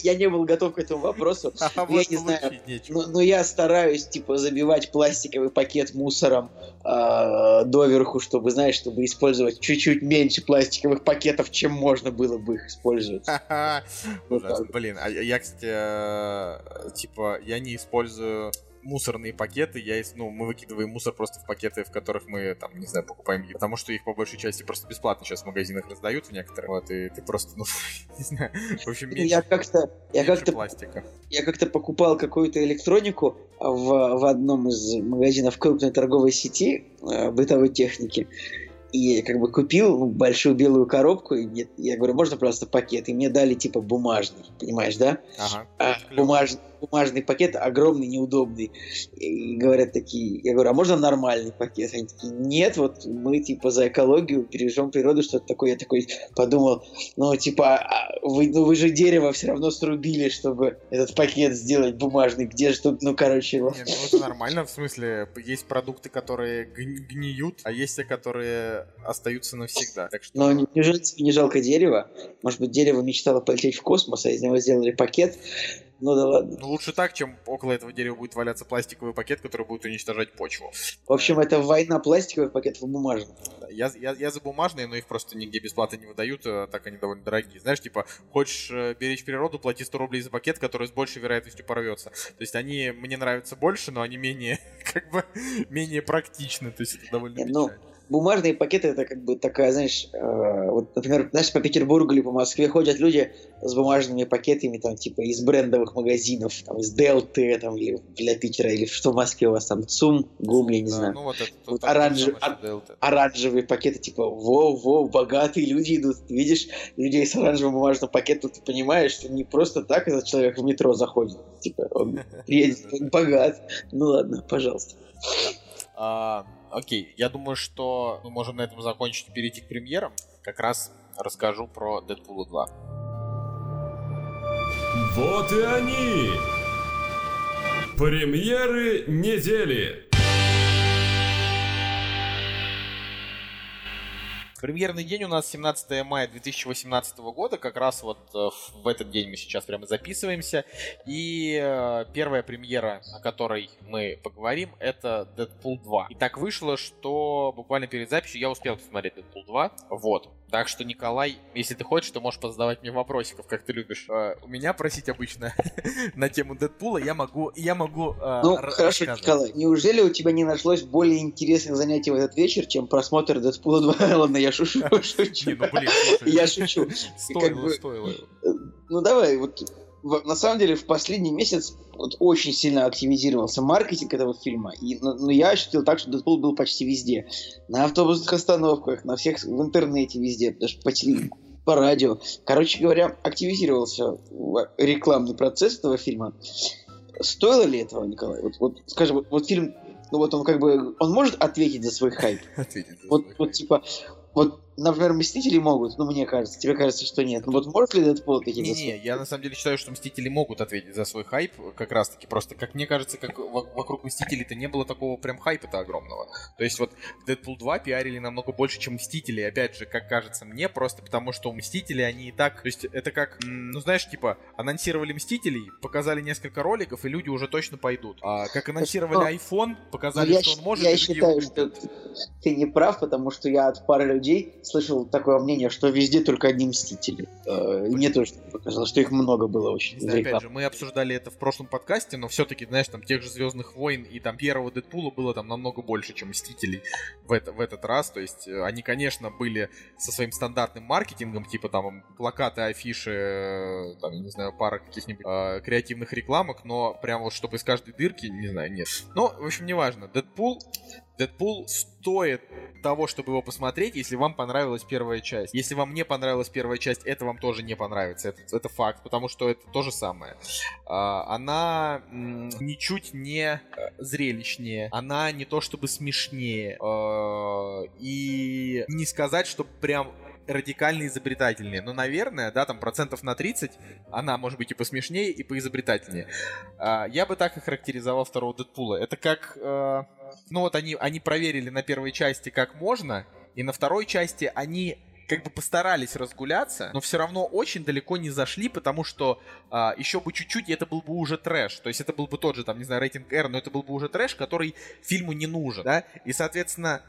Я не был готов к этому вопросу. А я не знаю, но я стараюсь, типа, забивать пластиковый пакет мусором а, доверху, чтобы, знаешь, чтобы использовать чуть-чуть меньше пластиковых пакетов, чем можно было бы их использовать. Блин, а я, кстати, э, типа, я не использую мусорные пакеты, я, ну, мы выкидываем мусор просто в пакеты, в которых мы, там, не знаю, покупаем потому что их по большей части просто бесплатно сейчас в магазинах раздают в некоторых, вот, и ты просто, ну, не знаю, в общем, меньше, я как-то, я как-то, пластика. Я как-то покупал какую-то электронику в, в одном из магазинов крупной торговой сети э, бытовой техники, и как бы купил большую белую коробку, и мне, я говорю, можно просто пакет? И мне дали типа бумажный, понимаешь, да? Ага. А, бумажный бумажный пакет огромный, неудобный. И говорят такие, я говорю, а можно нормальный пакет? Они такие, нет, вот мы типа за экологию бережем природу, что-то такое. Я такой подумал, ну типа, а вы, ну, вы же дерево все равно срубили, чтобы этот пакет сделать бумажный. Где же тут, ну короче... Нет, ну это нормально, в смысле, есть продукты, которые гниют, а есть те, которые остаются навсегда. Так что... Но неужели не жалко дерева? Может быть, дерево мечтало полететь в космос, а из него сделали пакет, ну да ладно. Ну лучше так, чем около этого дерева будет валяться пластиковый пакет, который будет уничтожать почву. В общем, это война пластиковых пакетов и бумажных. Я, я, я за бумажные, но их просто нигде бесплатно не выдают, а так они довольно дорогие. Знаешь, типа, хочешь э, беречь природу, плати 100 рублей за пакет, который с большей вероятностью порвется. То есть они мне нравятся больше, но они менее, как бы, менее практичны. То есть это довольно Нет, ну, печально. Ну, бумажные пакеты это как бы такая, знаешь, э, вот, например, знаешь, по Петербургу или по Москве ходят люди с бумажными пакетами, там, типа, из брендовых магазинов, там, из Делты, там, или для Питера, или что в Москве у вас там, ЦУМ, ГУМ, я не да, знаю. Ну, вот это, вот оранжев, оранжевые пакеты, типа, во-во, богатые люди идут, видишь людей с оранжевым бумажным пакетом, ты понимаешь, что не просто так этот человек в метро заходит, типа, он приедет, он богат. Ну ладно, пожалуйста. Окей, я думаю, что мы можем на этом закончить и перейти к премьерам. Как раз расскажу про Дэдпула 2. Вот и они! Премьеры недели! Премьерный день у нас 17 мая 2018 года, как раз вот э, в этот день мы сейчас прямо записываемся. И э, первая премьера, о которой мы поговорим, это Deadpool 2. И так вышло, что буквально перед записью я успел посмотреть Deadpool 2. Вот. Так что, Николай, если ты хочешь, то можешь позадавать мне вопросиков, как ты любишь. Э, у меня просить обычно на тему Дэдпула, я могу, я могу э, Ну, хорошо, Николай, неужели у тебя не нашлось более интересных занятий в этот вечер, чем просмотр Дэдпула 2? Ладно, я шучу, шучу. Ну, я шучу. Стоило, стоило. Ну, давай, вот на самом деле в последний месяц вот, очень сильно активизировался маркетинг этого фильма. И, но, но я ощутил так, что Дэдпул был почти везде. На автобусных остановках, на всех в интернете везде, даже по телевизору по радио. Короче говоря, активизировался рекламный процесс этого фильма. Стоило ли этого, Николай? Вот, вот скажем, вот, вот фильм, ну вот он как бы, он может ответить за свой хайп? Ответить за вот, свой вот хайп. типа, вот например, Мстители могут, ну, мне кажется. Тебе кажется, что нет. Ну, вот может ли Дэдпул ответить не, Не, я на самом деле считаю, что Мстители могут ответить за свой хайп, как раз-таки. Просто, как мне кажется, как вокруг Мстителей-то не было такого прям хайпа-то огромного. То есть вот Дэдпул 2 пиарили намного больше, чем Мстители. Опять же, как кажется мне, просто потому что у Мстителей они и так... То есть это как, ну, знаешь, типа, анонсировали Мстителей, показали несколько роликов, и люди уже точно пойдут. А как анонсировали iPhone, показали, я, что он может, Я считаю, что ты не прав, потому что я от пары людей слышал такое мнение, что везде только одни Мстители. Э, и мне тоже показалось, что их много было очень. Да, опять же, мы обсуждали это в прошлом подкасте, но все-таки, знаешь, там тех же Звездных войн и там первого Дэдпула было там намного больше, чем Мстителей в, это, в этот раз. То есть э, они, конечно, были со своим стандартным маркетингом, типа там плакаты, афиши, э, там, не знаю, пара каких-нибудь э, креативных рекламок, но прям вот чтобы из каждой дырки, не знаю, нет. Но, в общем, неважно. Дэдпул Дэдпул стоит того, чтобы его посмотреть, если вам понравилась первая часть. Если вам не понравилась первая часть, это вам тоже не понравится. Это, это факт, потому что это то же самое. А, она ничуть не э, зрелищнее. Она не то чтобы смешнее. А, и не сказать, что прям радикально изобретательнее. Но, наверное, да, там процентов на 30 она может быть и посмешнее, и поизобретательнее. А, я бы так и характеризовал второго Дэдпула. Это как... Э, ну вот они, они проверили на первой части как можно, и на второй части они как бы постарались разгуляться, но все равно очень далеко не зашли, потому что а, еще бы чуть-чуть, и это был бы уже трэш. То есть это был бы тот же, там, не знаю, рейтинг R, но это был бы уже трэш, который фильму не нужен, да? И, соответственно,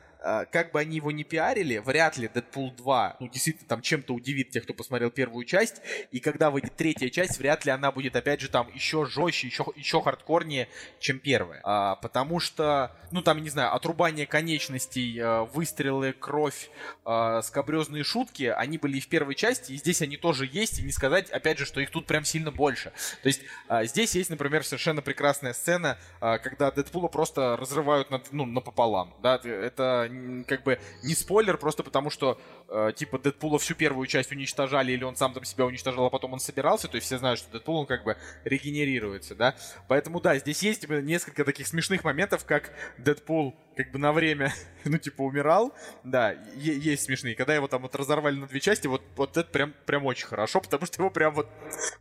как бы они его не пиарили, вряд ли Дэдпул 2, ну, действительно, там чем-то удивит тех, кто посмотрел первую часть, и когда выйдет третья часть, вряд ли она будет, опять же, там еще жестче, еще, еще хардкорнее, чем первая. А, потому что, ну, там, не знаю, отрубание конечностей, а, выстрелы, кровь, а, скобрезные шутки, они были и в первой части, и здесь они тоже есть, и не сказать, опять же, что их тут прям сильно больше. То есть а, здесь есть, например, совершенно прекрасная сцена, а, когда Дэдпула просто разрывают над, ну, напополам, да, это как бы не спойлер, просто потому что, э, типа, Дэдпула всю первую часть уничтожали, или он сам там себя уничтожал, а потом он собирался, то есть все знают, что Дэдпул, он как бы регенерируется, да. Поэтому, да, здесь есть типа, несколько таких смешных моментов, как Дэдпул как бы на время, ну, типа, умирал, да, есть смешные. Когда его там вот разорвали на две части, вот, вот это прям, прям очень хорошо, потому что его прям вот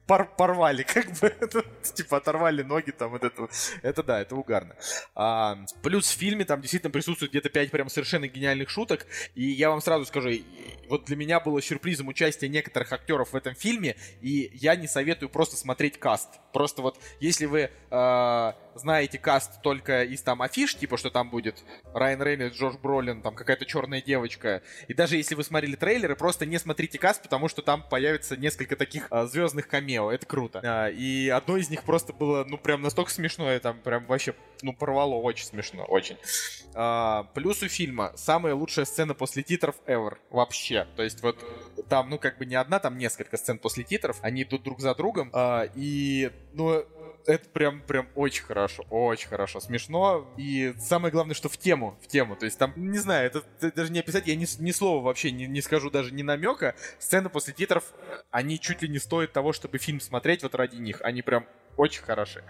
пор порвали, как бы, типа, оторвали ноги там, вот это, это да, это угарно. А, плюс в фильме там действительно присутствует где-то пять прям совершенно гениальных шуток, и я вам сразу скажу, вот для меня было сюрпризом участие некоторых актеров в этом фильме, и я не советую просто смотреть каст. Просто вот, если вы э, знаете каст только из там афиш, типа, что там будет Райан Рейнольдс, Джордж Бролин, там какая-то черная девочка, и даже если вы смотрели трейлеры, просто не смотрите каст, потому что там появится несколько таких э, звездных камео, это круто. Э, и одно из них просто было, ну, прям настолько смешное, там прям вообще, ну, порвало очень смешно, очень. Э, плюс у фильма самая лучшая сцена после титров ever, вообще. То есть вот там, ну, как бы не одна, там несколько сцен после титров, они идут друг за другом, э, и, ну, это прям, прям очень хорошо, очень хорошо, смешно. И самое главное, что в тему, в тему. То есть там, не знаю, это, это даже не описать, я ни, ни слова вообще не, не скажу, даже ни намека. Сцены после титров, они чуть ли не стоят того, чтобы фильм смотреть вот ради них. Они прям очень хороши.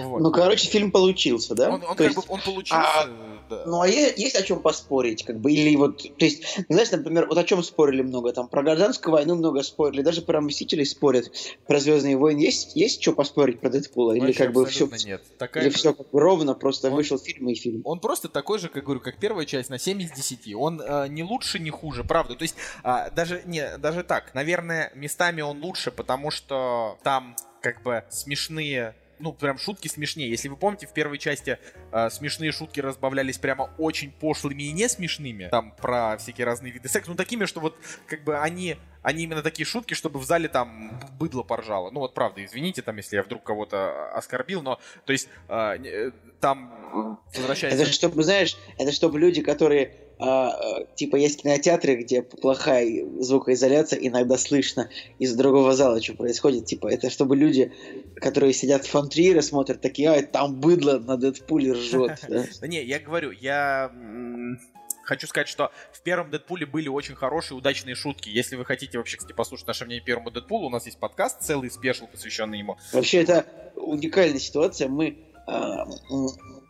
Вот. Ну, короче, фильм получился, да? Он, он как есть... бы он получился. А, да. Ну, а есть, есть о чем поспорить, как бы, или вот, то есть, знаешь, например, вот о чем спорили много, там, про гражданскую войну много спорили, даже про Мстителей спорят, про Звездные войны, есть, есть что поспорить про Дэдпула, или как бы все, нет. Такая или же... все как бы ровно, просто он, вышел фильм и фильм. Он просто такой же, как говорю, как первая часть, на 7 из 10, он э, не лучше, не хуже, правда, то есть, э, даже, не, даже так, наверное, местами он лучше, потому что там как бы смешные ну, прям шутки смешнее. Если вы помните, в первой части э, смешные шутки разбавлялись прямо очень пошлыми и не смешными. Там про всякие разные виды секса. Ну, такими, что вот как бы они, они именно такие шутки, чтобы в зале там быдло поржало. Ну, вот правда, извините, там, если я вдруг кого-то оскорбил, но, то есть, э, там, возвращаясь... Это чтобы, знаешь, это чтобы люди, которые а, а, типа есть кинотеатры, где плохая звукоизоляция, иногда слышно из другого зала, что происходит. Типа это чтобы люди, которые сидят в фон смотрят такие, ай, там быдло на Дэдпуле ржет. Да не, я говорю, я хочу сказать, что в первом Дэдпуле были очень хорошие, удачные шутки. Если вы хотите вообще, кстати, послушать наше мнение первому Дэдпулу, у нас есть подкаст, целый спешл, посвященный ему. Вообще, это уникальная ситуация. Мы а,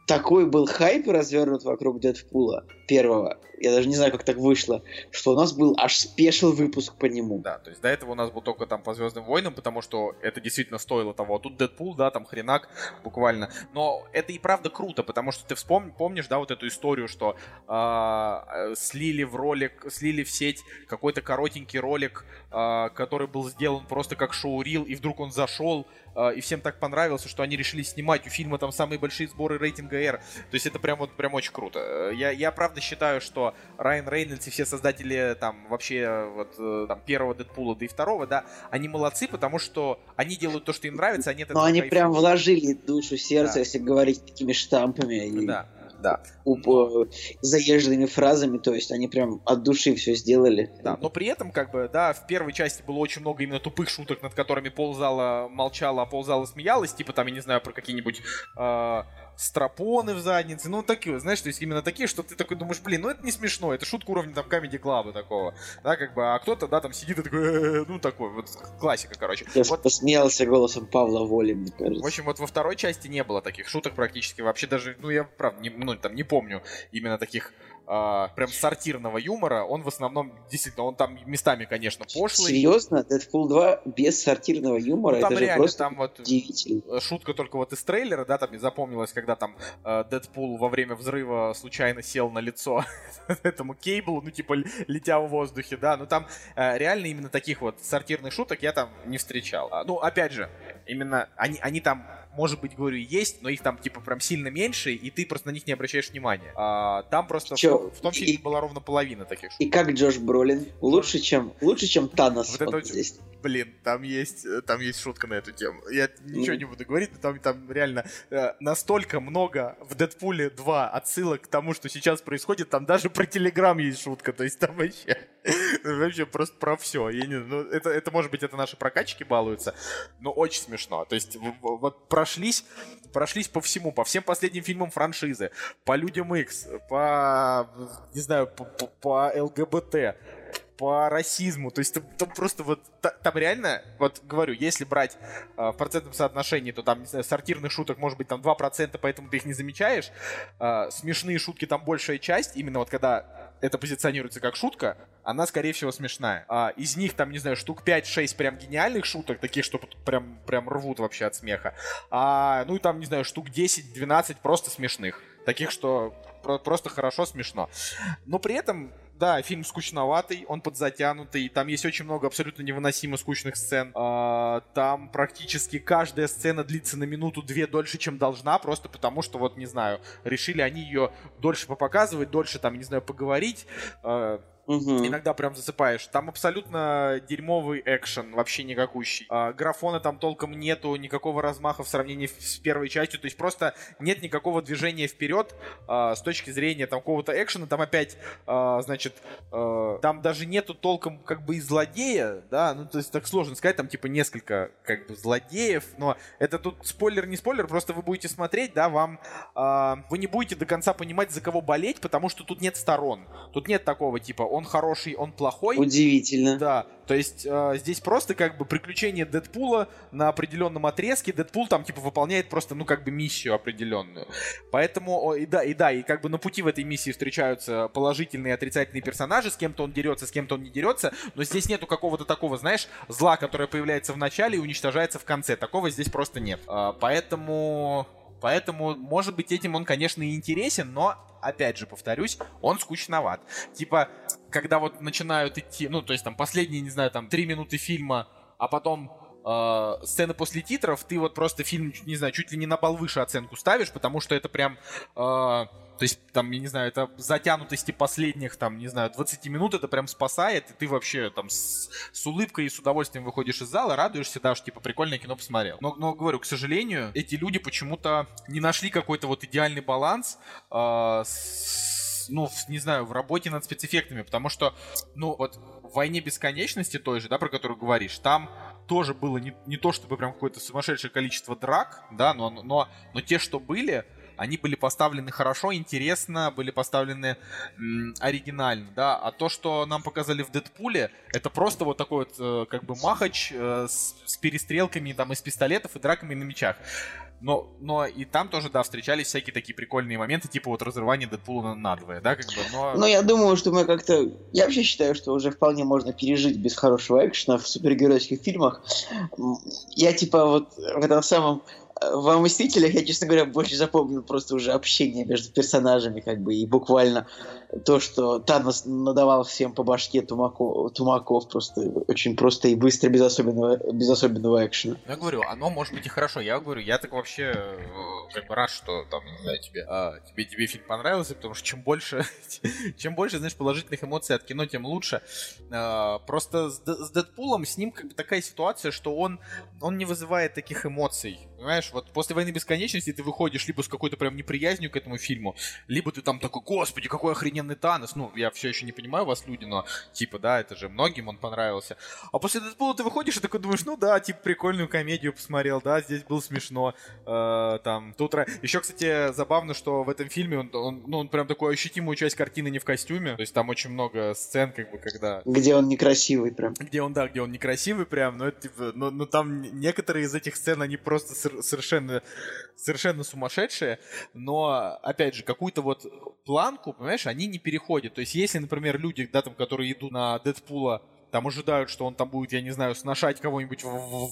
такой был хайп развернут вокруг Дэдпула первого, я даже не знаю, как так вышло, что у нас был аж спешл выпуск по нему. Да, то есть до этого у нас был только там по Звездным войнам, потому что это действительно стоило того. А тут Дэдпул, да, там хренак буквально. Но это и правда круто, потому что ты вспом... помнишь, да, вот эту историю, что э, слили в ролик, слили в сеть какой-то коротенький ролик, э, который был сделан просто как шоу-рил, и вдруг он зашел, э, и всем так понравился, что они решили снимать у фильма там самые большие сборы рейтинга R. То есть это прям вот прям очень круто. Я, я правда считаю, что Райан Рейнольдс и все создатели там вообще вот э, там первого Дэдпула, да и второго, да, они молодцы, потому что они делают то, что им нравится, они это Но они прям вложили душу, сердце, да. если говорить такими штампами. И... Да да. Уп- заезженными фразами, то есть они прям от души все сделали. Да, но при этом, как бы, да, в первой части было очень много именно тупых шуток, над которыми ползала, молчала, а ползала, смеялась, типа там, я не знаю, про какие-нибудь э, стропоны в заднице, ну, такие, знаешь, то есть именно такие, что ты такой думаешь, блин, ну, это не смешно, это шутка уровня там Comedy Club такого, да, как бы, а кто-то, да, там сидит и такой, «Э-э-э», ну, такой, вот, классика, короче. Я Вот посмеялся голосом Павла Воли, мне кажется. в общем, вот во второй части не было таких шуток практически вообще даже, ну я правда, не, ну там не помню именно таких а, прям сортирного юмора. Он в основном действительно, он там местами, конечно, пошлый. Серьезно? Дэдпул 2 без сортирного юмора? Ну, там это реально, просто там вот э, шутка только вот из трейлера, да, там мне запомнилось, когда там э, Дэдпул во время взрыва случайно сел на лицо этому кейблу, ну типа летя в воздухе, да, ну там э, реально именно таких вот сортирных шуток я там не встречал. А, ну, опять же, именно они, они там может быть, говорю, есть, но их там, типа, прям сильно меньше, и ты просто на них не обращаешь внимания. А, там просто в, Чё, том- в том и- фильме была ровно половина таких шуток. И как Джош Бролин? Лучше, чем, лучше, чем Танос Вот это вот здесь. Блин, там есть, э, там есть шутка на эту тему. Я ничего Ну. не буду говорить, но там, там реально э, настолько много в Дэдпуле 2 отсылок к тому, что сейчас происходит. Там даже про Телеграм есть шутка. То есть там вообще, вообще просто про все. Я не, ну, это, это, может быть, это наши прокачки балуются, но очень смешно. То есть вот прошлись, прошлись по всему, по всем последним фильмам франшизы, по Людям X, по, не знаю, по, по- по ЛГБТ, по расизму. То есть там, там просто вот та- там реально, вот говорю, если брать э, в процентном соотношении, то там, не знаю, сортирных шуток может быть там 2%, поэтому ты их не замечаешь. Э, смешные шутки там большая часть, именно вот когда это позиционируется как шутка, она, скорее всего, смешная. А, из них там, не знаю, штук 5-6 прям гениальных шуток, таких, что прям, прям рвут вообще от смеха. А, ну и там, не знаю, штук 10-12 просто смешных. Таких, что про- просто хорошо смешно. Но при этом, да, фильм скучноватый, он подзатянутый, там есть очень много абсолютно невыносимо скучных сцен. А, там практически каждая сцена длится на минуту-две дольше, чем должна, просто потому что, вот, не знаю, решили они ее дольше попоказывать, дольше, там, не знаю, поговорить. Мгм. Иногда прям засыпаешь. Там абсолютно дерьмовый экшен, вообще никакущий. А, графона там толком нету, никакого размаха в сравнении с первой частью. То есть просто нет никакого движения вперед а, с точки зрения там какого-то экшена. Там опять, а, значит, а, там даже нету толком как бы и злодея, да, ну то есть так сложно сказать, там типа несколько как бы злодеев, но это тут спойлер не спойлер, просто вы будете смотреть, да, вам а, вы не будете до конца понимать, за кого болеть, потому что тут нет сторон. Тут нет такого типа он хороший, он плохой. Удивительно. Да, то есть э, здесь просто как бы приключение Дэдпула на определенном отрезке. Дэдпул там типа выполняет просто, ну как бы миссию определенную. Поэтому, и да, и да, и как бы на пути в этой миссии встречаются положительные и отрицательные персонажи, с кем-то он дерется, с кем-то он не дерется, но здесь нету какого-то такого, знаешь, зла, которое появляется в начале и уничтожается в конце. Такого здесь просто нет. А, поэтому... Поэтому, может быть, этим он, конечно, и интересен, но, опять же, повторюсь, он скучноват. Типа, когда вот начинают идти, ну, то есть там последние, не знаю, там, три минуты фильма, а потом э, сцены после титров, ты вот просто фильм, не знаю, чуть ли не на бал выше оценку ставишь, потому что это прям... э, то есть, там, я не знаю, это затянутости последних, там, не знаю, 20 минут это прям спасает, и ты вообще там с, с улыбкой и с удовольствием выходишь из зала, радуешься, даже, типа, прикольное кино посмотрел. Но, но говорю, к сожалению, эти люди почему-то не нашли какой-то вот идеальный баланс э, с- ну, в- не знаю, в работе над спецэффектами, потому что, ну, вот в «Войне бесконечности» той же, да, про которую говоришь, там тоже было не, не то чтобы прям какое-то сумасшедшее количество драк, да, но, но, но те, что были, они были поставлены хорошо, интересно, были поставлены м, оригинально, да, а то, что нам показали в Дэдпуле, это просто вот такой вот, э, как бы, махач э, с, с перестрелками там из пистолетов и драками на мечах. Но, но и там тоже, да, встречались всякие такие прикольные моменты, типа вот разрывание Дэдпула на надвое, да, как бы, но... Но я думаю, что мы как-то... Я вообще считаю, что уже вполне можно пережить без хорошего экшена в супергеройских фильмах. Я типа вот в этом самом... Во «Мстителях» я, честно говоря, больше запомнил просто уже общение между персонажами, как бы, и буквально то, что Танос надавал всем по башке тумаков, тумаков просто очень просто и быстро, без особенного, без особенного экшена. Я говорю, оно может быть и хорошо. Я говорю, я так вообще э, как бы рад, что там, не знаю, тебе, а, тебе, тебе фильм понравился, потому что чем больше, чем больше, знаешь, положительных эмоций от кино, тем лучше. А, Просто с, с Дэдпулом с ним как бы такая ситуация, что он, он не вызывает таких эмоций. Понимаешь, вот после «Войны бесконечности» ты выходишь либо с какой-то прям неприязнью к этому фильму, либо ты там такой, господи, какой охрененный охрененный Танос, ну, я все еще не понимаю вас, люди, но, типа, да, это же многим он понравился. А после Дэдпула ты выходишь и такой думаешь, ну да, типа, прикольную комедию посмотрел, да, здесь было смешно, э, там, тут... Еще, кстати, забавно, что в этом фильме он, он, ну, он прям такую ощутимую часть картины не в костюме, то есть там очень много сцен, как бы, когда... Где он некрасивый прям. Где он, да, где он некрасивый прям, но это, типа, но, но там некоторые из этих сцен, они просто совершенно, совершенно сумасшедшие, но, опять же, какую-то вот планку, понимаешь, они не переходят. То есть, если, например, люди, да, там, которые идут на Дэдпула там ожидают, что он там будет, я не знаю, сношать кого-нибудь в, в,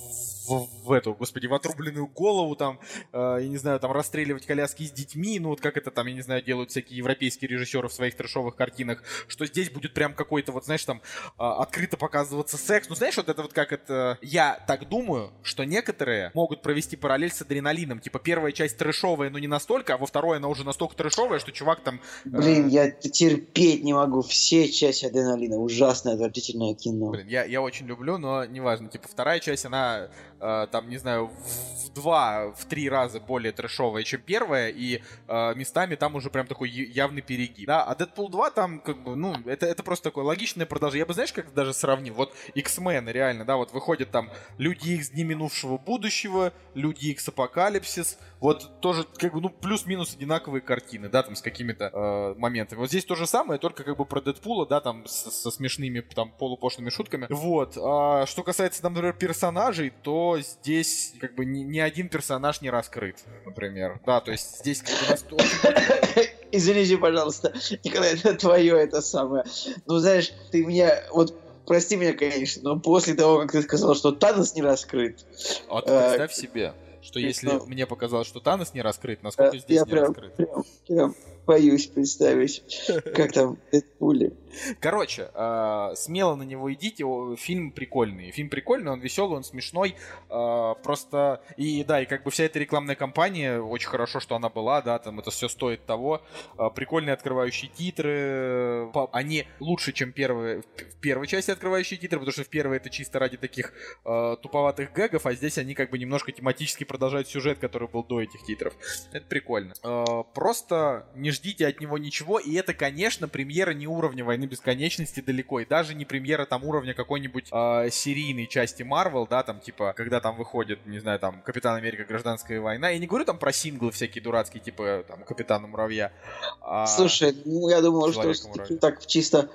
в, в эту, господи, в отрубленную голову, там, э, я не знаю, там расстреливать коляски с детьми, ну вот как это там, я не знаю, делают всякие европейские режиссеры в своих трешовых картинах, что здесь будет прям какой-то вот, знаешь, там, э, открыто показываться секс. Ну, знаешь, вот это вот как это... Я так думаю, что некоторые могут провести параллель с адреналином. Типа, первая часть трешовая, но не настолько, а во второй она уже настолько трешовая, что чувак там... Э... Блин, я терпеть не могу все части адреналина. Ужасное, отвратительное кино кино. Блин, я, я очень люблю, но неважно. Типа, вторая часть, она, э, там, не знаю, в, два, в три раза более трэшовая, чем первая, и э, местами там уже прям такой явный перегиб. Да, а Deadpool 2 там, как бы, ну, это, это просто такое логичное продолжение. Я бы, знаешь, как даже сравнил? Вот X-Men, реально, да, вот выходят там Люди X Дни Минувшего Будущего, Люди X Апокалипсис, вот тоже, как бы, ну, плюс-минус одинаковые картины, да, там, с какими-то э, моментами. Вот здесь то же самое, только как бы про Дэдпула, да, там, со, со смешными, там, полупошлыми шутками. Вот. А что касается, там, например, персонажей, то здесь, как бы, ни, ни один персонаж не раскрыт, например. Да, то есть здесь, как бы, нас Извините, пожалуйста, Николай, это твое это самое. Ну, знаешь, ты меня, вот прости меня, конечно, но после того, как ты сказал, что Танос не раскрыт... А ты представь э, себе, что если но... мне показалось, что Танос не раскрыт, насколько здесь я не прям, раскрыт? Прям, прям боюсь представить, как там Дэдпуле. Короче, э, смело на него идите, фильм прикольный. Фильм прикольный, он веселый, он смешной. Э, просто, и да, и как бы вся эта рекламная кампания, очень хорошо, что она была, да, там это все стоит того. Э, прикольные открывающие титры, они лучше, чем первые, в первой части открывающие титры, потому что в первой это чисто ради таких э, туповатых гэгов, а здесь они как бы немножко тематически продолжают сюжет, который был до этих титров. Это прикольно. Э, просто не ждите от него ничего, и это, конечно, премьера не уровня Войны Бесконечности далеко, и даже не премьера там уровня какой-нибудь э, серийной части Марвел, да, там, типа, когда там выходит, не знаю, там, Капитан Америка, Гражданская война, я не говорю там про синглы всякие дурацкие, типа, там, Капитана Муравья. А... Слушай, ну, я думаю, что так чисто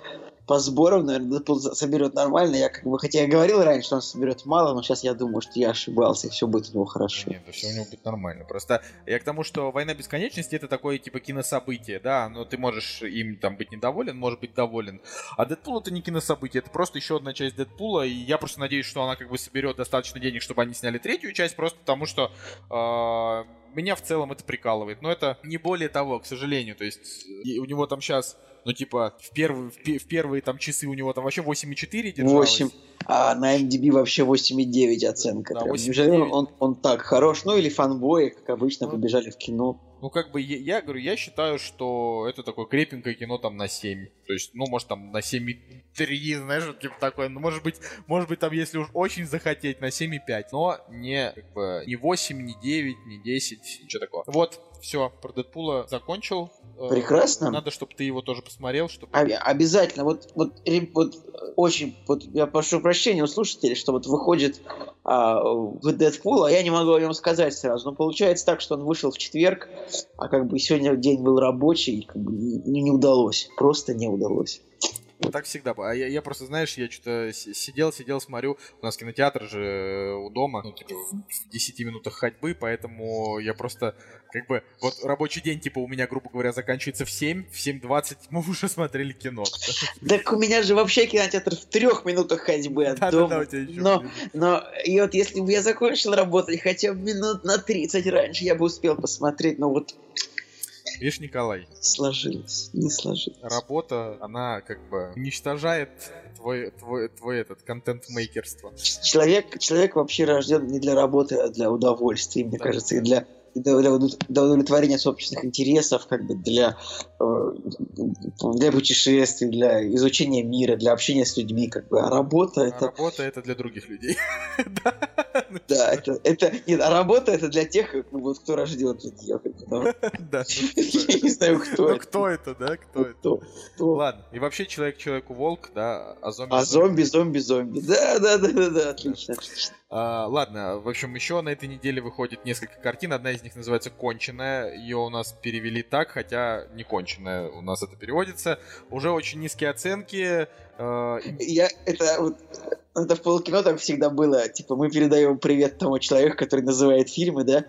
по сборам, наверное, соберет нормально. Я как бы, хотя я говорил раньше, что он соберет мало, но сейчас я думаю, что я ошибался, и все будет у него хорошо. Нет, все у него будет нормально. Просто я к тому, что «Война бесконечности» — это такое, типа, кинособытие, да, но ты можешь им там быть недоволен, может быть доволен. А Дэдпул — это не кинособытие, это просто еще одна часть Дэдпула, и я просто надеюсь, что она как бы соберет достаточно денег, чтобы они сняли третью часть, просто потому что э, меня в целом это прикалывает. Но это не более того, к сожалению. То есть у него там сейчас ну, типа, в первые, в, первые там часы у него там вообще 8,4 держалось. 8. А на MDB вообще 8,9 оценка. Да, 8,9. Он, он так хорош. Ну, или фанбои, как обычно, ну, побежали в кино. Ну, как бы, я, я говорю, я считаю, что это такое крепенькое кино там на 7. То есть, ну, может, там на 7,3, знаешь, вот, типа такое. Ну, может быть, может быть, там, если уж очень захотеть, на 7,5. Но не, как бы, не 8, не 9, не 10, ничего такого. Вот, все, про Дэдпула закончил. Э, Прекрасно. Надо, чтобы ты его тоже посмотрел. Чтобы... Обязательно. Вот, вот, вот очень, вот я прошу прощения у слушателей, что вот выходит а, в Дэдпул, а я не могу о нем сказать сразу. Но получается так, что он вышел в четверг, а как бы сегодня день был рабочий, как бы не, не удалось. Просто не удалось. Так всегда. А я, я просто, знаешь, я что-то сидел, сидел, смотрю. У нас кинотеатр же э, у дома, ну, типа, в 10 минутах ходьбы, поэтому я просто, как бы, вот рабочий день, типа, у меня, грубо говоря, заканчивается в 7, в 7.20 мы уже смотрели кино. Так у меня же вообще кинотеатр в трех минутах ходьбы от да, дома. Да, да, у тебя еще но, но, и вот если бы я закончил работать хотя бы минут на 30 раньше, я бы успел посмотреть, но вот Видишь, Николай? Сложилось, не сложилось. Работа, она как бы уничтожает твой, твой, твой этот контент-мейкерство. Человек, человек вообще рожден не для работы, а для удовольствия, мне да, кажется, и для для, для удовлетворения собственных интересов, как бы для, э, для путешествий, для изучения мира, для общения с людьми, как бы. А работа а это... Работа это для других людей. Да, это, это, нет, а работа это для тех, ну, вот, кто рожден ее. Да. Я не знаю, кто Ну это. кто это, да? Кто это? Ладно, и вообще человек человеку волк, да, а зомби. А зомби, зомби, зомби. Да, да, да, да, да, отлично, отлично. А, ладно, в общем, еще на этой неделе выходит несколько картин. Одна из них называется «Конченая». Ее у нас перевели так, хотя не конченая у нас это переводится. Уже очень низкие оценки. э, Я, это вот, это в полкино так всегда было. Типа, мы передаем привет тому человеку, который называет фильмы, да?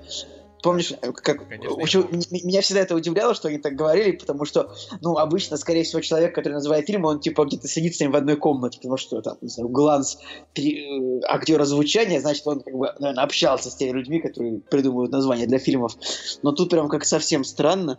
Помнишь, э, как... Конечно, общем, меня всегда это удивляло, что они так говорили, потому что, ну, обычно, скорее всего, человек, который называет фильмы, он, типа, где-то сидит с ним в одной комнате, потому что, там, не знаю, гланс пере- э, актера звучания, значит, он, как бы, наверное, общался с теми людьми, которые придумывают названия для фильмов. Но тут прям как совсем странно.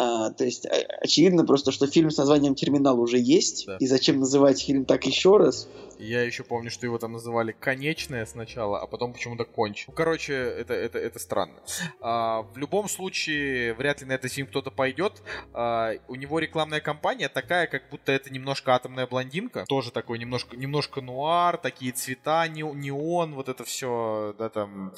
А, то есть, о- очевидно просто, что фильм с названием «Терминал» уже есть, Да. и зачем называть фильм так еще раз? Я еще помню, что его там называли «Конечное» сначала, а потом почему-то «Конч». Ну, короче, это, это, это странно. А, в любом случае, вряд ли на этот фильм кто-то пойдет. А, у него рекламная кампания такая, как будто это немножко атомная блондинка. Тоже такой немножко, немножко нуар, такие цвета, не- неон, вот это все, да, там.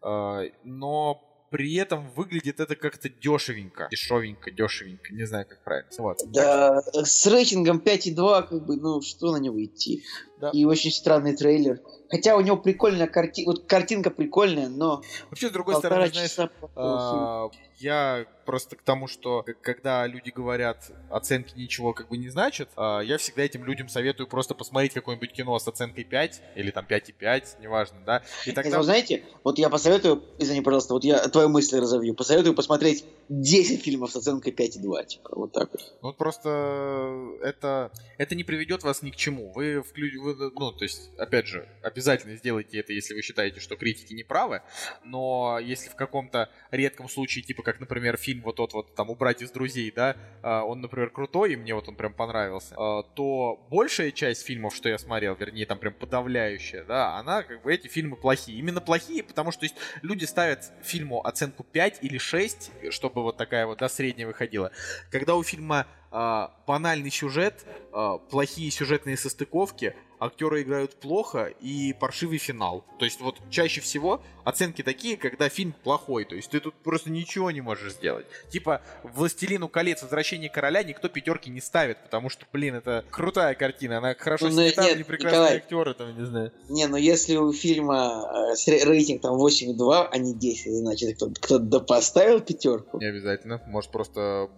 А, но при этом выглядит это как-то дешевенько. Дешевенько, дешевенько. Не знаю, как правильно. Вот. Да, с рейтингом 5,2, как бы, ну, что на него идти? Да. И очень странный трейлер. Хотя у него прикольная картинка, вот картинка прикольная, но Вообще, с другой стороны, знаешь. А, Я просто к тому, что когда люди говорят, оценки ничего как бы не значат, а, я всегда этим людям советую просто посмотреть какое-нибудь кино с оценкой 5 или там 5,5, неважно, да, и Это, тогда... вы знаете, вот я посоветую, извини, пожалуйста, вот я твою мысль разовью, посоветую посмотреть 10 фильмов с оценкой 5,2, типа, вот так вот. Ну, вот просто это, это не приведет вас ни к чему. Вы, вклю... вы, ну, то есть, опять же, обязательно сделайте это, если вы считаете, что критики не правы, но если в каком-то редком случае, типа, как, например, фильм вот тот вот, там, «Убрать из друзей», да, а, он, например, крутой, и мне вот он прям понравился, а, то большая часть фильмов, что я смотрел, вернее, там прям подавляющая, да, она, как бы, эти фильмы плохие. Именно плохие, потому что, то есть, люди ставят фильму оценку 5 или 6, чтобы вот такая вот, да, средняя выходила. Когда у фильма а, банальный сюжет, а, плохие сюжетные состыковки, актеры играют плохо и паршивый финал. То есть вот чаще всего оценки такие, когда фильм плохой. То есть ты тут просто ничего не можешь сделать. Типа «Властелину колец. Возвращение короля» никто пятерки не ставит, потому что, блин, это крутая картина. Она хорошо Ну, снята, нет, нее прекрасные Николай. актеры, там, не знаю. Не, ну если у фильма э, рейтинг там 8,2, а не 10, значит, кто-то кто поставил пятерку. Не обязательно. Может, просто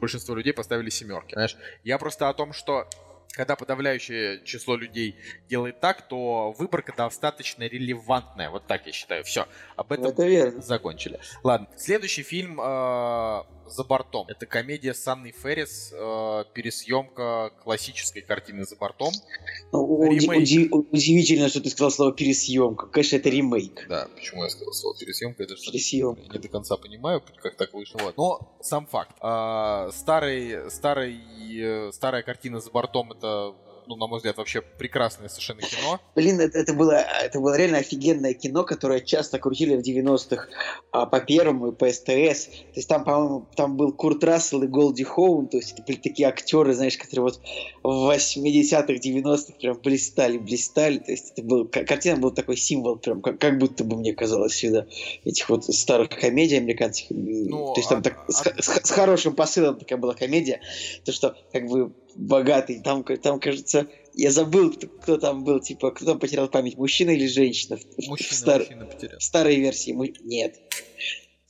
большинство людей поставили семерки. Знаешь, я просто о том, что когда подавляющее число людей делает так, то выборка достаточно релевантная. Вот так я считаю. Все. Об этом Это верно. закончили. Ладно. Следующий фильм э, «За бортом». Это комедия с Анной Феррис. э, пересъемка классической картины «За бортом». Ну, уди- удивительно, что ты сказал слово пересъемка. Конечно, это ремейк. Да, почему я сказал слово пересъемка? Это Пересъемка. Я не до конца понимаю, как так вышло. Но сам факт. А, старый, старый, э, старая картина за бортом это, ну, на мой взгляд, вообще прекрасное совершенно кино. Блин, это, это, было, это было реально офигенное кино, которое часто крутили в 90-х а, по Первому и по СТС. То есть там, по-моему, там был Курт Рассел и Голди Хоун, то есть это были такие актеры, знаешь, которые вот в 80-х, 90-х прям блистали, блистали. То есть это был, картина был такой символ, прям как, как будто бы мне казалось всегда, этих вот старых комедий американских. Ну, то есть там а- так, с, а- с- с хорошим посылом такая была комедия, то что как бы богатый, там, там кажется, я забыл, кто, там был, типа, кто там потерял память, мужчина или женщина? В, в Мужчина, стар- мужчина потерял. в старой версии. му- Нет.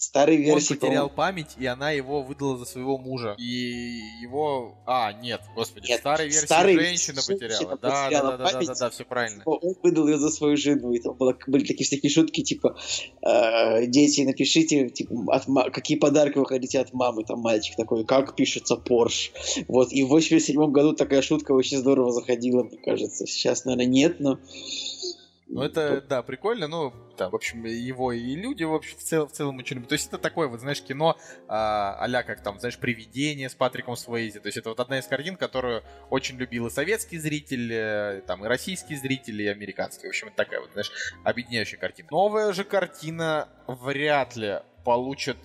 Старой Он версии, потерял по-моему, память, и она его выдала за своего мужа. И его... А, нет, господи, Нет, старой версии старой женщина версии потеряла. женщина Да, да, потеряла да, да, да, память. да, да, все правильно. он выдал ее за свою жену, и там было- были такие всякие шутки, типа, э, дети, напишите, типа, от какие подарки вы хотите от мамы, там мальчик такой, как пишется Порш. Вот, и в 87 году такая шутка очень здорово заходила, мне кажется. Сейчас, наверное, нет, но... Ну, это, да, прикольно, ну, да, в общем, его и люди, в общем, в, цел, в целом очень любят. То есть это такое, вот, знаешь, кино а, а как там, знаешь, «Привидение» с Патриком Суэйзи. То есть это вот одна из картин, которую очень любил и советский зритель, э, там, и российский зритель, и американский. В общем, это такая вот, знаешь, объединяющая картина. Новая же картина вряд ли получит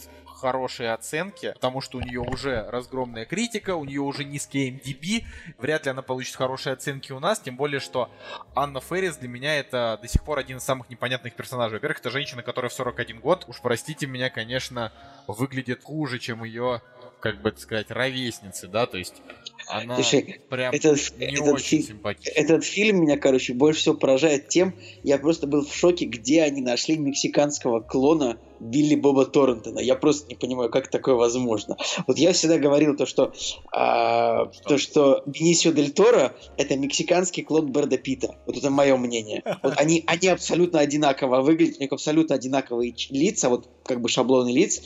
хорошие оценки, потому что у нее уже разгромная критика, у нее уже низкий MDB, вряд ли она получит хорошие оценки у нас, тем более, что Анна Феррис для меня это до сих пор один из самых непонятных персонажей. Во-первых, это женщина, которая в 41 год, уж простите меня, конечно, выглядит хуже, чем ее как бы сказать, ровесницы, да, то есть она Слушай, прям этот, не этот очень фи- симпатична. Этот фильм меня, короче, больше всего поражает тем, я просто был в шоке, где они нашли мексиканского клона Билли Боба Торрентона. Я просто не понимаю, как такое возможно. Вот я всегда говорил то, что, а, Что? то, что Бенисио Дель Торо это мексиканский клон Брэда Питта. Вот это мое мнение. Вот они, они абсолютно одинаково выглядят, у них абсолютно одинаковые лица, вот как бы шаблоны лиц,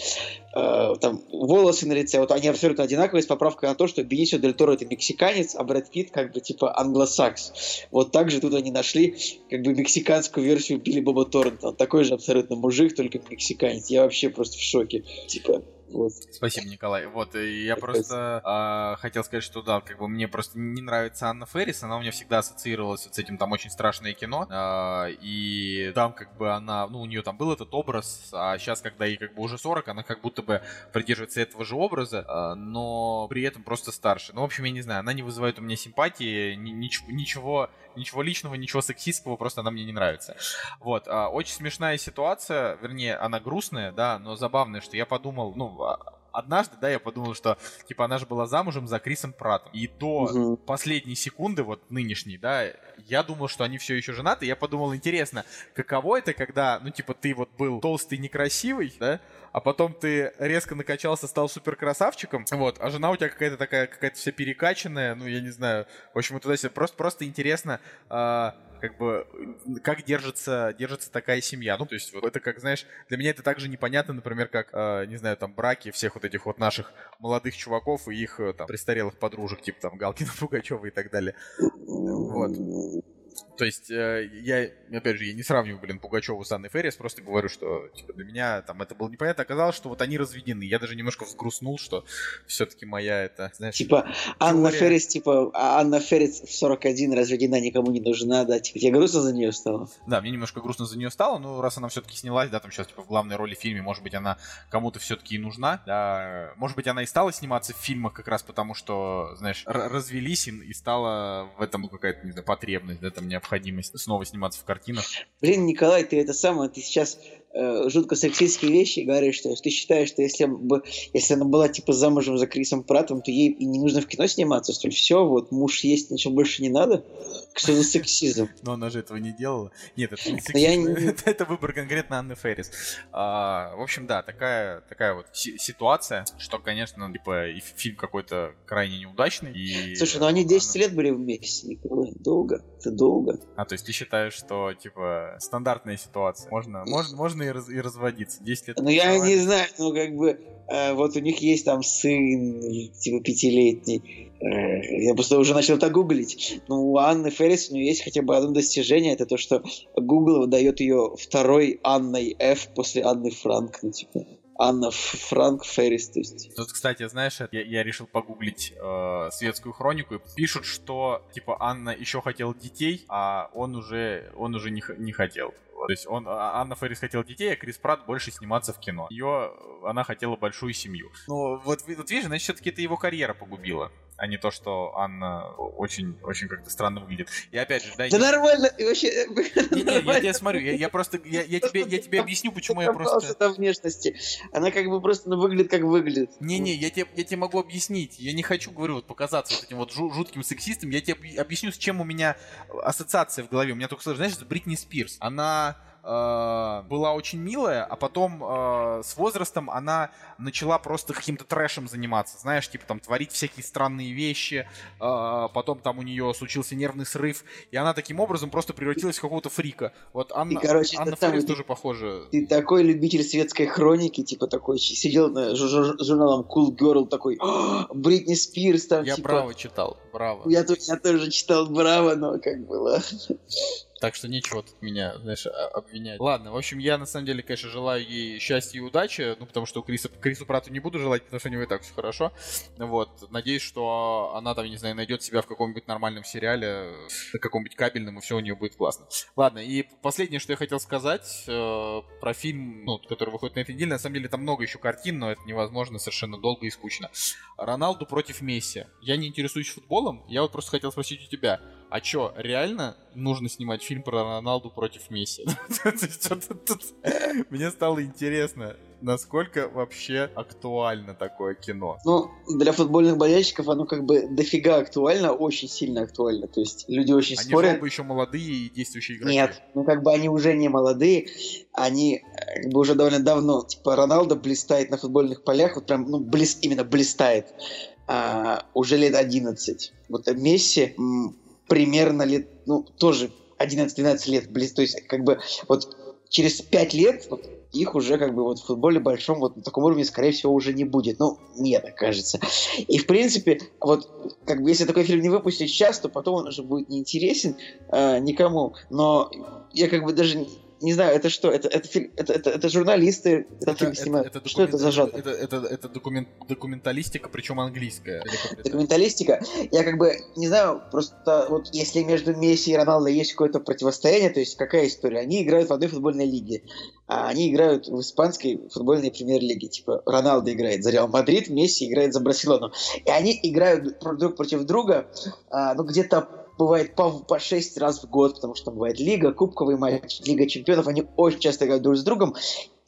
э, там волосы на лице, вот они абсолютно одинаковые, с поправкой на то, что Бенисио Дель Торо это мексиканец, а Брэд Питт как бы типа англосакс. Вот так же тут они нашли как бы мексиканскую версию Билли Боба Торрентона. Такой же абсолютно мужик, только мексиканец. Я вообще просто в шоке. Типа, вот. Спасибо, Николай. Вот, и я Такой просто а, хотел сказать, что да, как бы мне просто не нравится Анна Феррис, она у меня всегда ассоциировалась вот с этим там очень страшное кино, а, и там как бы она, ну, у нее там был этот образ, а сейчас, когда ей как бы уже 40, она как будто бы придерживается этого же образа, а, но при этом просто старше. Ну, в общем, я не знаю, она не вызывает у меня симпатии, ни- нич- ничего, ничего личного, ничего сексистского, просто она мне не нравится. Вот, а, очень смешная ситуация, вернее, она грустная, да, но забавная, что я подумал, ну, однажды, да, я подумал, что, типа, она же была замужем за Крисом Пратом. И до Мгм. последней секунды, вот нынешней, да, я думал, что они все еще женаты. Я подумал, интересно, каково это, когда, ну, типа, ты вот был толстый, некрасивый, да, а потом ты резко накачался, стал супер красавчиком, вот, а жена у тебя какая-то такая, какая-то вся перекачанная, ну, я не знаю, в общем, туда-сюда. Просто, просто интересно, а, как бы, как держится, держится такая семья. Ну, то есть, вот это как, знаешь, для меня это также непонятно, например, как, а, не знаю, там, браки всех вот этих вот наших молодых чуваков и их, э, там, престарелых подружек, типа, там, Галкина, Пугачева и так далее. Вот. То есть, э, я, опять же, я не сравниваю, блин, Пугачеву с Анной Феррис, просто говорю, что, типа, для меня там это было непонятно. Оказалось, что вот они разведены. Я даже немножко взгрустнул, что все-таки моя это, знаешь... Типа, Анна Теория. Феррис, типа, а Анна Феррис в 41 разведена, никому не нужна, да, типа, тебе грустно за нее стало? Да, мне немножко грустно за нее стало, но раз она все-таки снялась, да, там сейчас, типа, в главной роли в фильме, может быть, она кому-то все-таки и нужна, да, может быть, она и стала сниматься в фильмах как раз потому, что, знаешь, развелись и, и стала в этом какая-то, не знаю, потребность, да, там, необходимость снова сниматься в картинах. Блин, Николай, ты это самое, ты сейчас э, жутко сексистские вещи говоришь, что ты считаешь, что если бы, если она была типа замужем за Крисом Пратом, то ей и не нужно в кино сниматься, что ли? Все, вот муж есть, ничего больше не надо? Что за сексизм? Но она же этого не делала. Нет, это не сексизм, это, выбор конкретно Анны Феррис. А, в общем, да, такая, такая вот си- ситуация, что, конечно, типа, и фильм какой-то крайне неудачный. И Слушай, ну они 10 она- лет были вместе, Николай, долго, это долго. А, то есть ты считаешь, что, типа, стандартная ситуация. Можно, можно, можно и, раз- и разводиться. 10 лет. Ну я не знаю, ну как бы, э, вот у них есть там сын, типа пятилетний, Э, я просто уже начал это гуглить. Ну, у Анны Феррис у нее есть хотя бы одно достижение, это то, что Google выдает ее второй Анной Ф после Анны Франк, ну, типа, Анна Франк Феррис, то есть. Тут, кстати, знаешь, я, я решил погуглить э, светскую хронику. и Пишут, что, типа, Анна еще хотела детей, а он уже, он уже не, не хотел. То есть он, а- Анна Феррис хотела детей, а Крис Пратт больше сниматься в кино. Ее, она хотела большую семью. Ну, вот, вот видишь, значит, все-таки это его карьера погубила, а не то, что Анна очень, очень как-то странно выглядит. И опять же, да, Да не- нормально, вообще... не, не, я тебя смотрю, я, я просто, я, я тебе, я тебе объясню, почему я просто... до внешности. Она как бы просто ну, выглядит, как выглядит. Не-не, я тебе, я тебе могу объяснить. Я не хочу, говорю, вот показаться вот этим вот жу- жутким сексистом. Я тебе объ- объясню, с чем у меня ассоциация в голове. У меня только, знаешь, с Бритни Спирс. Она э, была очень милая, а потом э, с возрастом она начала просто каким-то трэшем заниматься, знаешь, типа там творить всякие странные вещи, э, потом там у нее случился нервный срыв, и она таким образом просто превратилась в какого-то фрика. Вот Анна, короче, Анна Феррис тоже похожа. Ты такой любитель светской хроники, типа такой, сидел на жу- жу- журналом Cool Girl, такой, «А, Бритни Спирс там, Я типа... браво читал, браво. Я, я тоже читал Браво, но как было. Так что нечего тут меня, знаешь, обвинять. Ладно, в общем, я на самом деле, конечно, желаю ей счастья и удачи, ну, потому что Криса, Крису Прату не буду желать, потому что у него и так все хорошо. Вот, надеюсь, что она там, не знаю, найдет себя в каком-нибудь нормальном сериале, на каком-нибудь кабельном, и все у нее будет классно. Ладно, и последнее, что я хотел сказать э, про фильм, ну, который выходит на этой неделе, на самом деле там много еще картин, но это невозможно совершенно долго и скучно. Роналду против Месси. Я не интересуюсь футболом, я вот просто хотел спросить у тебя, а чё, реально нужно снимать фильм про Роналду против Месси? Мне стало интересно, насколько вообще актуально такое кино. Ну, для футбольных болельщиков оно как бы дофига актуально, очень сильно актуально. То есть люди очень они спорят. Они бы еще молодые и действующие игроки. Нет, ну как бы они уже не молодые, они как бы уже довольно давно. Типа Роналдо блистает на футбольных полях, вот прям, ну, блист, именно блистает. А, уже лет 11. Вот Месси примерно лет, ну, тоже 11-12 лет, близ, то есть, как бы, вот через 5 лет вот, их уже как бы вот в футболе большом вот на таком уровне, скорее всего, уже не будет. Ну, мне так кажется. И, в принципе, вот как бы если такой фильм не выпустить сейчас, то потом он уже будет неинтересен э, никому. Но я как бы даже не знаю, это что? Это, это, фильм, это, это, это журналисты это, фильм снимают. Это, это что это за жанр? Это, это, это документ, документалистика, причем английская. Документалистика. Я как бы не знаю, просто вот если между Месси и Роналдо есть какое-то противостояние, то есть какая история? Они играют в одной футбольной лиге, а они играют в испанской футбольной премьер-лиге. Типа Роналдо играет за Реал Мадрид, Месси играет за Барселону. И они играют друг против друга, а, ну где-то бывает по, по 6 раз в год, потому что там бывает Лига, Кубковый матч, Лига Чемпионов, они очень часто играют друг с другом.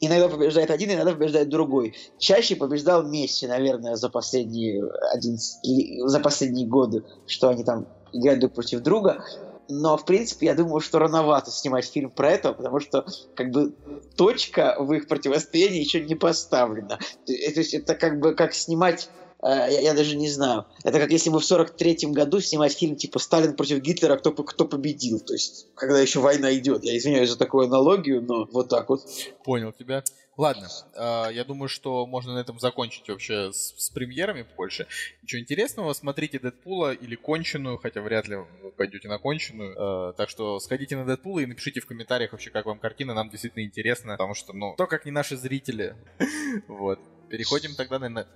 Иногда побеждает один, иногда побеждает другой. Чаще побеждал Месси, наверное, за последние, 11, за последние годы, что они там играют друг против друга. Но, в принципе, я думаю, что рановато снимать фильм про это, потому что, как бы, точка в их противостоянии еще не поставлена. То есть, это как бы как снимать я, я даже не знаю. Это как если бы в 43-м году снимать фильм типа «Сталин против Гитлера. Кто, кто победил?» То есть, когда еще война идет. Я извиняюсь за такую аналогию, но вот так вот. Понял тебя. Ладно, э, я думаю, что можно на этом закончить вообще с, с премьерами больше. Ничего интересного, смотрите Дэдпула или конченую, хотя вряд ли вы пойдете на конченую. Э, так что сходите на Дэдпула и напишите в комментариях вообще, как вам картина, нам действительно интересно, потому что, ну, то, как не наши зрители. Вот. Переходим тогда, наверное,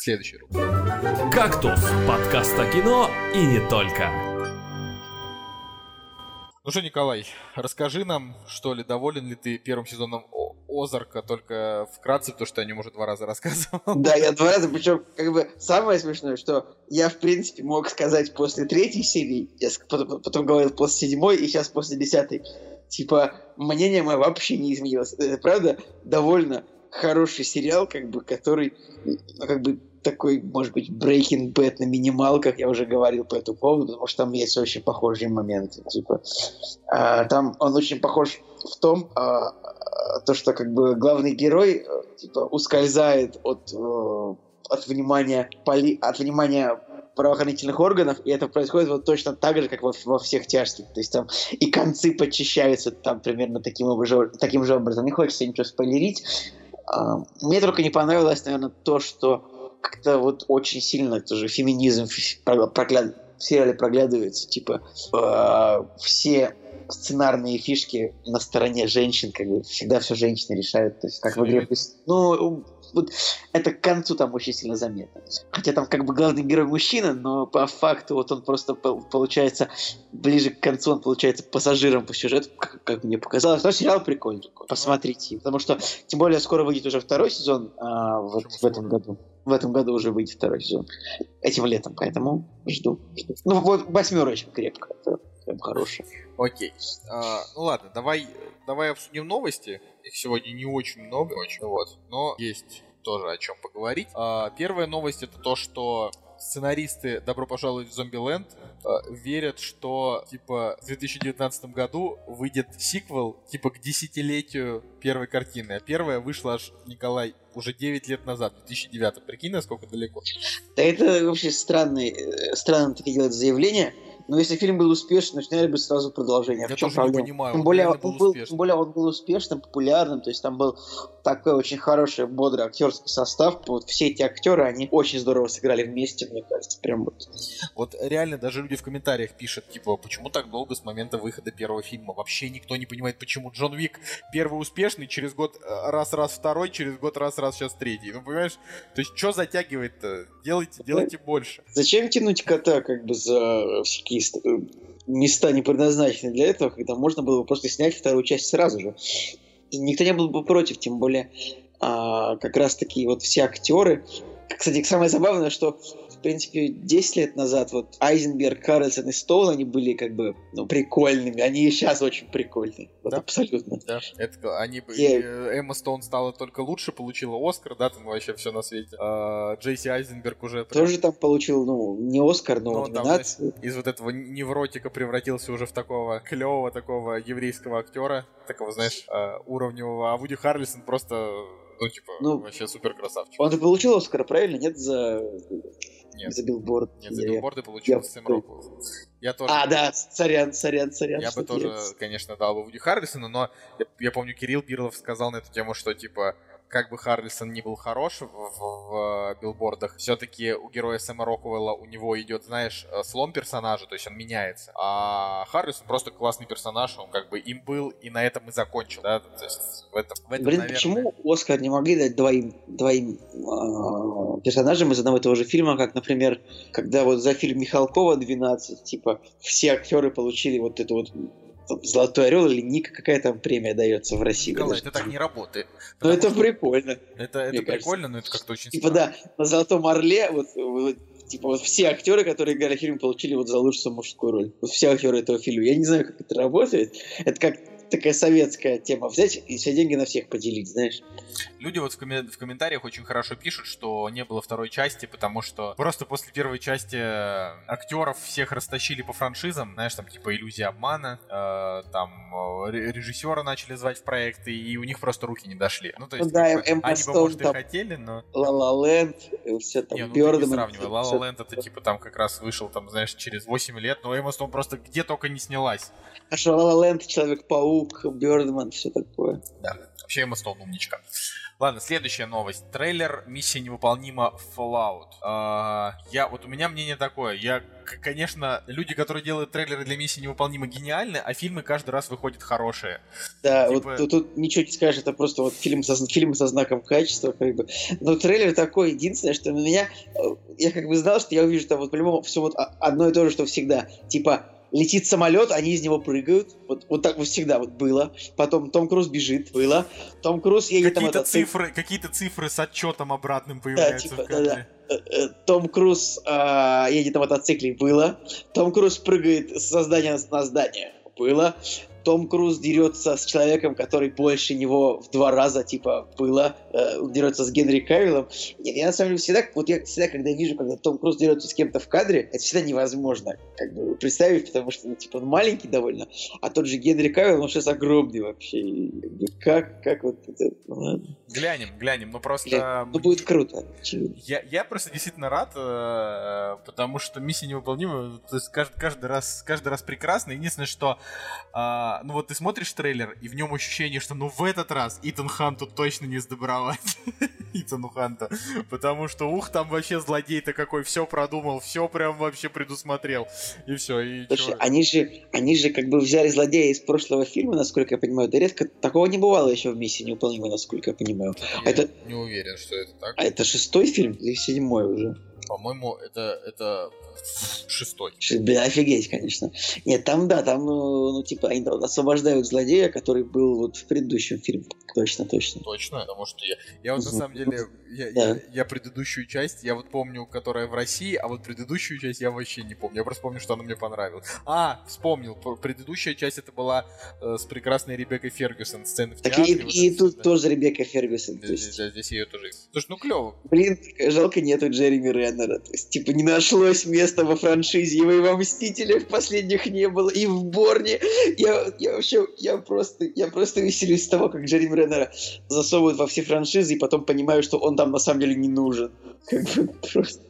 следующей рубрике. «Кактус» — подкаст о кино и не только. Ну что, Николай, расскажи нам, что ли, доволен ли ты первым сезоном Озарка, только вкратце, потому что я о нем уже два раза рассказывал. Да, я два раза, причем, как бы, самое смешное, что я, в принципе, мог сказать после третьей серии, я потом, потом говорил после седьмой, и сейчас после десятой. Типа, мнение мое вообще не изменилось. Это, правда, довольно хороший сериал, как бы, который, ну, как бы, такой, может быть, Breaking Bad на минималках, я уже говорил по этому поводу, потому что там есть очень похожие моменты. Типа, а, там он очень похож в том, а, то, что как бы главный герой типа, ускользает от, э, от внимания поли, от внимания правоохранительных органов, и это происходит вот точно так же, как во, во всех тяжких. То есть там и концы подчищаются там примерно таким, образом, таким же образом. Не хочется ничего спойлерить. А, мне только не понравилось, наверное, то, что как-то вот очень сильно тоже феминизм прогляд... в сериале проглядывается. Типа э, все сценарные фишки на стороне женщин, как бы всегда все женщины решают. То есть как в игре... Ну, вот это к концу там очень сильно заметно. Хотя там как бы главный герой мужчина, но по факту вот он просто получается ближе к концу он получается пассажиром по сюжету, как, как мне показалось. Но сериал прикольный, посмотрите. Потому что тем более скоро выйдет уже второй сезон а, вот в этом году. В этом году уже выйдет второй сезон. Этим летом, поэтому жду. жду. Ну вот восьмерочка крепко. Это прям хорошая. Окей. А, ну ладно, давай, давай обсудим новости. Их сегодня не очень много, очень, вот, но есть тоже о чем поговорить. А, первая новость это то, что сценаристы «Добро пожаловать в Зомбиленд» э, верят, что, типа, в 2019 году выйдет сиквел, типа, к десятилетию первой картины. А первая вышла аж, Николай, уже 9 лет назад, в 2009. Прикинь, насколько далеко. Да это вообще странный, э, странно такие делать заявления. Но если фильм был успешным, сняли бы сразу продолжение. Я в чем тоже проблема? не понимаю. Тем более, он был, тем более он был успешным, популярным, то есть там был такой очень хороший, бодрый актерский состав. Вот все эти актеры, они очень здорово сыграли вместе, мне кажется. Прям вот. Вот реально даже люди в комментариях пишут, типа, почему так долго с момента выхода первого фильма? Вообще никто не понимает, почему Джон Вик первый успешный, через год э, раз-раз второй, через год раз-раз сейчас третий. Ну, понимаешь? То есть, что затягивает-то? Делайте, делайте больше. Зачем тянуть кота как бы за всякие э, места не предназначены для этого, когда можно было бы просто снять вторую часть сразу же. И никто не был бы против, тем более а, как раз таки вот все актеры. Кстати, самое забавное, что в принципе, 10 лет назад вот Айзенберг, Карлсон и Стоун, они были как бы ну, прикольными. Они и сейчас очень прикольные. Вот Да. абсолютно. Да, это они Я- э, Эмма Стоун стала только лучше, получила Оскар, да, там вообще все на свете. А, Джейси Айзенберг уже прям Тоже там получил, ну, не Оскар, но Ну, там, номинацию. из вот этого невротика превратился уже в такого клевого такого еврейского актера, такого, знаешь, э, уровневого. А Вуди Харрельсон просто, ну, типа, Ну, вообще супер красавчик. Он-то получил Оскар, правильно? Нет, за, Нет. за билборд. Нет, за Я- билборды получил я- Сэм Роквелл. Я тоже. А, да, сорян, сорян, сорян. Я бы тоже, конечно, дал бы Вуди Харрельсону, но я, я помню, Кирилл Бирлов сказал на эту тему, что, типа, как бы Харрельсон не был хорош в, в- в, э, билбордах, все-таки у героя Сэма Роквелла у него идет, знаешь, э, слом персонажа, то есть он меняется. А Харрельсон просто классный персонаж, он как бы им был и на этом и закончил, да, то есть в этом, в этом Блин, наверное, почему Оскар не могли дать двоим, двоим а, персонажам из одного и того же фильма, как, например, когда вот за фильм Михалкова 12, типа, все актеры получили вот эту вот Золотой орел или Ника, какая там премия дается в России. Николай, это так не работает. Ну Потому это что прикольно. это, это мне кажется. прикольно, но это как-то очень Типа странно. да, на Золотом Орле вот, вот, типа вот все актеры, которые играли в фильме, получили вот за лучшую мужскую роль. Вот все актеры этого фильма. Я не знаю, как это работает. Это как такая советская тема. Взять и все деньги на всех поделить, знаешь. Люди вот в, комме- в комментариях очень хорошо пишут, что не было второй части, потому что просто после первой части э, актеров всех растащили по франшизам, знаешь, там типа иллюзия обмана, э, там э, ре- режиссера начали звать в проекты, и у них просто руки не дошли. Ну, то есть, Ну да, как бы, Эмма они бы, может, и там- хотели, но... Ла Ла Ленд, все там, Не, ну ты не сравнивай. La Land это типа там как раз вышел, там, знаешь, через 8 лет, но Эмма Стоун просто где только не снялась. А что, Ла Ла Ленд, Человек-паук, Бёрдман, все такое. Да, вообще Эмма Стоун умничка. Ладно, следующая новость. Трейлер «Миссия невыполнима Fallout». А, я, вот у меня мнение такое. Я, конечно, люди, которые делают трейлеры для «Миссии невыполнима» гениальны, а фильмы каждый раз выходят хорошие. Да, Типа- вот тут, тут ничего не скажешь, это просто вот фильм со, фильм со знаком качества, как бы. Но трейлер такой, единственное, что на меня, э, я как бы знал, что я увижу там вот по-любому все вот а- одно и то же, что всегда. Типа, летит самолет, они из него прыгают. Вот, вот так вот всегда вот было. Потом Том Круз бежит, было. Том Круз едет Какие-то мотоцикле. цифры, какие-то цифры с отчетом обратным появляются типа, в кадре. Э, э, Том Круз а, едет на мотоцикле, было. Том Круз прыгает со здания на здание, было. Том Круз дерется с человеком, который больше него в два раза, типа, было. Э, дерется с Генри Кавиллом. Нет, я на самом деле всегда, вот я всегда, когда вижу, когда Том Круз дерется с кем-то в кадре, это всегда невозможно как бы представить, потому что, ну, типа, он маленький довольно, а тот же Генри Кавилл, он сейчас огромный вообще. И, как Как, вот это, ну, ладно. Глянем, глянем. Ну просто... Бля, ну, будет круто. Я, я просто действительно рад, э, потому что миссия невыполнима, то есть каждый, каждый раз, каждый раз прекрасно. Единственное, что, а, ну вот ты смотришь трейлер, и в нем ощущение, что ну в этот раз Итан Ханту точно не сдобровать. Итану Ханта. Потому что, ух, там вообще злодей-то какой, все продумал, все прям вообще предусмотрел. И все, и Слушай, чё? они же, они же как бы взяли злодея из прошлого фильма, насколько я понимаю. Да редко такого не бывало еще в миссии неуполнимой, насколько я понимаю. Я это- не уверен, что это так. А это шестой фильм или седьмой уже? По-моему, это, это шестой. Бля, офигеть, конечно. Нет, там да, там, ну, ну, типа, они освобождают злодея, который был вот в предыдущем фильме. Точно, точно. Точно, потому что я, я вот на самом деле, я, Да. я, я предыдущую часть, я вот помню, которая в России, а вот предыдущую часть я вообще не помню. Я просто помню, что она мне понравилась. А, вспомнил, предыдущая часть это была э, с прекрасной Ребеккой Фергюсон, сцены в Так и, театре. вот и это тут всё, да. тоже Ребекка Фергюсон. То Здесь, есть, здесь- ее тоже есть. Слушай, ну клево. блин, жалко нету Джереми Реннера. То есть, типа, не нашлось места во франшизе, его и во Мстителях последних не было, и в Борне. Я, я вообще, я просто, я просто веселюсь с того, как Джереми Реннера засовывают во все франшизы, и потом понимаю, что он там на самом деле не нужен. Как бы просто.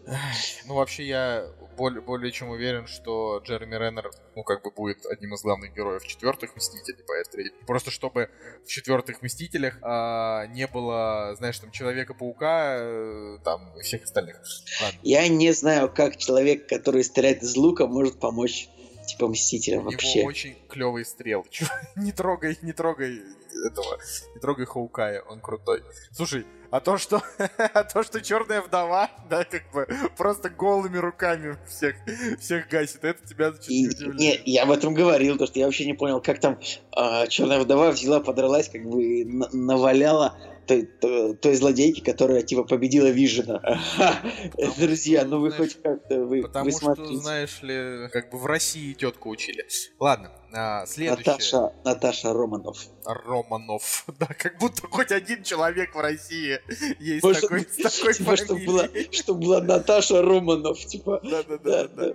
Ну, вообще, я более, более чем уверен, что Джереми Реннер, ну, как бы будет одним из главных героев четвертых Мстителей, поэтому просто чтобы в четвертых Мстителях а, не было, знаешь, там, Человека-паука, э, там, и всех остальных. Ладно. Я не знаю, как человек, который стреляет из лука, может помочь типа Мстителям вообще. Его очень клевый стрел. не трогай, не трогай этого, не трогай Хоукая, он крутой. Слушай, а то, что, а то, что черная вдова, да, как бы просто голыми руками всех, всех гасит, это тебя и, не я об этом говорил, то что я вообще не понял, как там а, черная вдова взяла, подралась, как бы наваляла той, той, той злодейки, которая типа победила Вижена. Друзья, ну вы хоть как-то вы Потому что, знаешь ли, как бы в России тетку учили. Ладно, а, следующее. Наташа, Наташа Романов. Романов. Да, как будто хоть один человек в России есть Может, такой, такой типа, чтобы была, чтобы была Наташа Романов, типа. Да-да-да. да.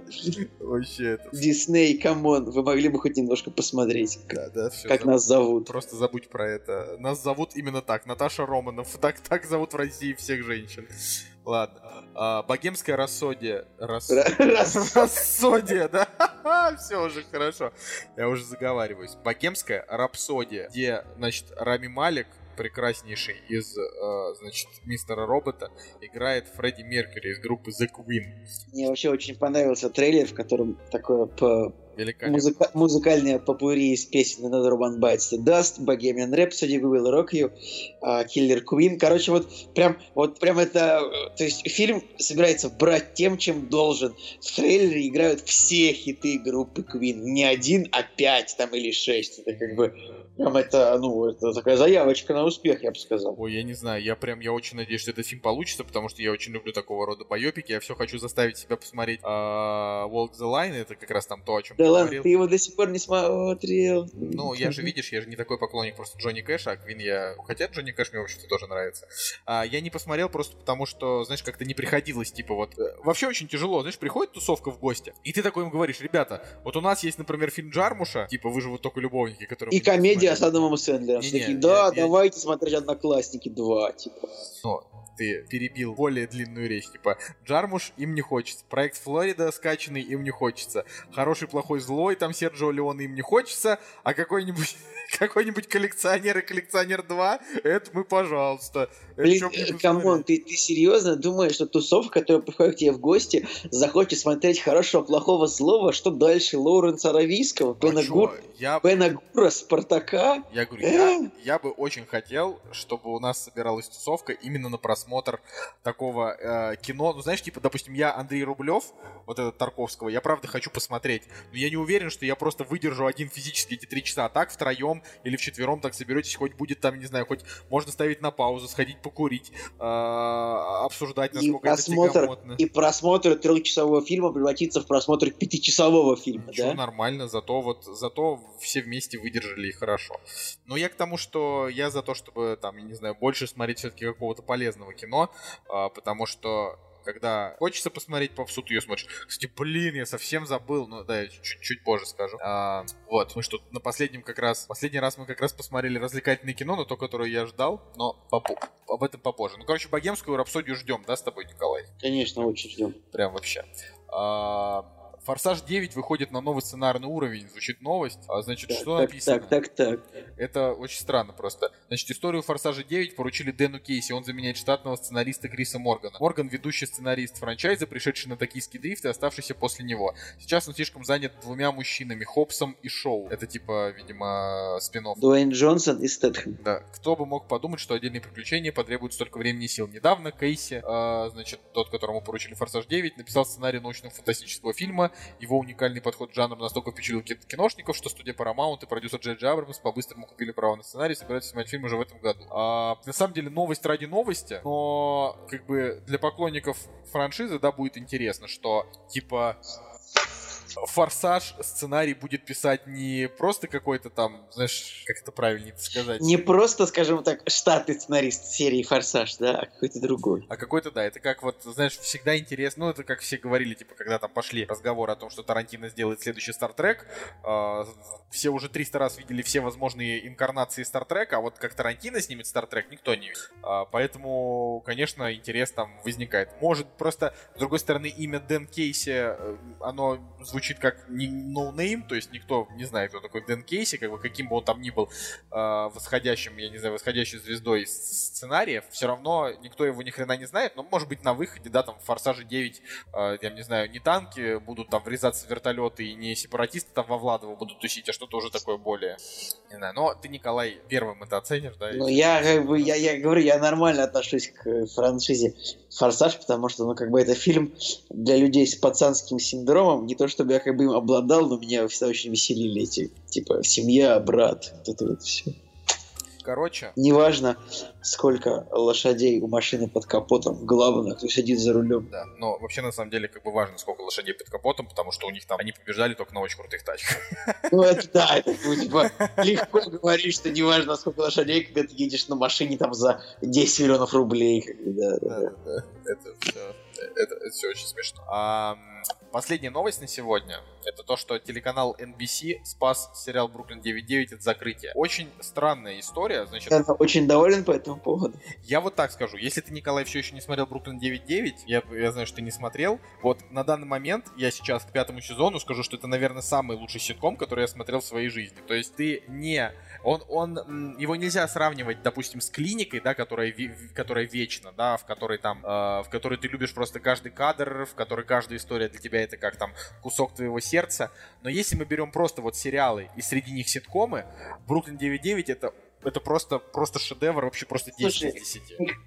Вообще это... Дисней, come on, вы могли бы хоть немножко посмотреть, да, да, все, как забудь. нас зовут. Просто забудь про это. Нас зовут именно так, Наташа Романов. Так, так зовут в России всех женщин. Ладно. А, богемское рассудие. Рас... Рассудие, да? Все уже хорошо. Я уже заговариваюсь. Богемская рапсодия, где, значит, Рами Малик, прекраснейший из, э, значит, Мистера Робота, играет Фредди Меркьюри из группы The Queen. Мне вообще очень понравился трейлер, в котором такое по Музыка- музыкальные попури из песен Another One Bites the Dust, Bohemian Rhapsody, We Will Rock You, uh, Killer Queen. Короче, вот прям, вот прям это... То есть фильм собирается брать тем, чем должен. В трейлере играют все хиты группы Queen. Не один, а пять там или шесть. Это как бы Прям это, ну, это такая заявочка на успех, я бы сказал. Ой, я не знаю, я прям, я очень надеюсь, что этот фильм получится, потому что я очень люблю такого рода байопики. Я все хочу заставить себя посмотреть uh, Walk the Line, это как раз там то, о чем да ладно, ты его до сих пор не смотрел. Ну, я же, видишь, я же не такой поклонник просто Джонни Кэша, а Квин я... Хотя Джонни Кэш мне, вообще-то, тоже нравится. А, я не посмотрел просто потому, что, знаешь, как-то не приходилось, типа, вот... Э, вообще очень тяжело, знаешь, приходит тусовка в гости, и ты такой им говоришь, ребята, вот у нас есть, например, фильм Джармуша, типа, вы же вот только любовники, которые... И комедия с Адамом Сэндлером. Не, не, да, я, давайте я... смотреть «Одноклассники 2», типа. Ну, ты перебил более длинную речь. Типа, Джармуш им не хочется. Проект Флорида скачанный им не хочется. Хороший, плохой, злой, там Серджио Леон им не хочется. А какой-нибудь какой-нибудь коллекционер и коллекционер 2, это мы, пожалуйста. Блин, э, come on, ты, ты серьезно думаешь, что тусовка, которая приходит к тебе в гости, захочет смотреть хорошего, плохого, злого, что дальше? Лоуренса Аравийского, Бена, а Гур... я... Бена Гура, Спартака? Я говорю, я, э? я бы очень хотел, чтобы у нас собиралась тусовка именно на просмотр такого э, кино. Ну, знаешь, типа, допустим, я Андрей Рублев, вот этот Тарковского, я правда хочу посмотреть, но я не уверен, что я просто выдержу один физически эти три часа, а так втроем или вчетвером так соберетесь, хоть будет там, не знаю, хоть можно ставить на паузу, сходить покурить, э, обсуждать, насколько и просмотр, это тягомотно. И просмотр трехчасового фильма превратится в просмотр пятичасового фильма, Ничего, да? нормально, зато вот, зато все вместе выдержали и хорошо. Но я к тому, что я за то, чтобы там, я не знаю, больше смотреть все-таки какого-то полезного кино, э, потому что когда хочется посмотреть попсу, ты ее смотришь. Кстати, блин, я совсем забыл, ну да, я чуть-чуть позже скажу. А, вот, мы что на последнем как раз, последний раз мы как раз посмотрели развлекательное кино, но то, которое я ждал, но попу, об этом попозже. Ну, короче, богемскую рапсодию ждем, да, с тобой, Николай? Конечно, очень ждем. Прям вообще. А, Форсаж 9 выходит на новый сценарный уровень, звучит новость. А значит, так, что так, написано? Так, так, так. Это очень странно просто. Значит, историю Форсажа 9 поручили Дэну Кейси, он заменяет штатного сценариста Криса Моргана. Морган ведущий сценарист франчайза, пришедший на токийский дрифт и оставшийся после него. Сейчас он слишком занят двумя мужчинами, Хопсом и Шоу. Это типа, видимо, спин -офф. Дуэйн Джонсон и Стэтхэм. Да. Кто бы мог подумать, что отдельные приключения потребуют столько времени и сил. Недавно Кейси, э, значит, тот, которому поручили Форсаж 9, написал сценарий научно-фантастического фильма. Его уникальный подход к жанру настолько впечатлил киношников, что студия Paramount и продюсер Джей Джей Абрамс по-быстрому купили право на сценарий и собираются снимать фильм уже в этом году. А, на самом деле новость ради новости, но как бы для поклонников франшизы, да, будет интересно, что типа Форсаж сценарий будет писать не просто какой-то там, знаешь, как это правильнее сказать? Не просто, скажем так, штатный сценарист серии Форсаж, да, а какой-то другой. А какой-то, да, это как вот, знаешь, всегда интересно, ну, это как все говорили, типа, когда там пошли разговоры о том, что Тарантино сделает следующий Стартрек, э, все уже 300 раз видели все возможные инкарнации Стартрека, а вот как Тарантино снимет Стартрек, никто не видит. Э, поэтому, конечно, интерес там возникает. Может, просто, с другой стороны, имя Дэн Кейси, э, оно звучит как не no name, то есть никто не знает, кто такой Дэн Кейси, как бы каким бы он там ни был э, восходящим, я не знаю, восходящей звездой сценариев, все равно никто его ни хрена не знает, но может быть на выходе, да, там в Форсаже 9, э, я не знаю, не танки будут там врезаться в вертолеты и не сепаратисты там во Владово будут тусить, а что-то уже такое более, не знаю, но ты, Николай, первым это оценишь, да? Ну, я как бы, я, я говорю, я нормально отношусь к франшизе Форсаж, потому что, ну, как бы это фильм для людей с пацанским синдромом, не то чтобы я как бы им обладал, но меня всегда очень веселили эти, типа, семья, брат, вот это вот все. Короче. Неважно, сколько лошадей у машины под капотом, главное, кто сидит за рулем. Да, но вообще на самом деле как бы важно, сколько лошадей под капотом, потому что у них там они побеждали только на очень крутых тачках. Ну это да, это ну, типа легко говорить, что неважно, сколько лошадей, когда ты едешь на машине там за 10 миллионов рублей. Да, да, да. Это все, это, это все очень смешно. А, Последняя новость на сегодня — это то, что телеканал NBC спас сериал «Бруклин 9.9» от закрытия. Очень странная история, значит... Я очень доволен по этому поводу. Я вот так скажу, если ты, Николай, все еще не смотрел «Бруклин 9.9», я, я знаю, что ты не смотрел, вот на данный момент я сейчас к пятому сезону скажу, что это, наверное, самый лучший ситком, который я смотрел в своей жизни. То есть ты не... Он, он, его нельзя сравнивать, допустим, с клиникой, да, которая, которая вечна, да, в которой там, э, в которой ты любишь просто каждый кадр, в которой каждая история для тебя это как там кусок твоего сердца. Но если мы берем просто вот сериалы и среди них ситкомы, Бруклин 9.9 это это просто, просто шедевр, вообще просто 10 Слушай, из 10.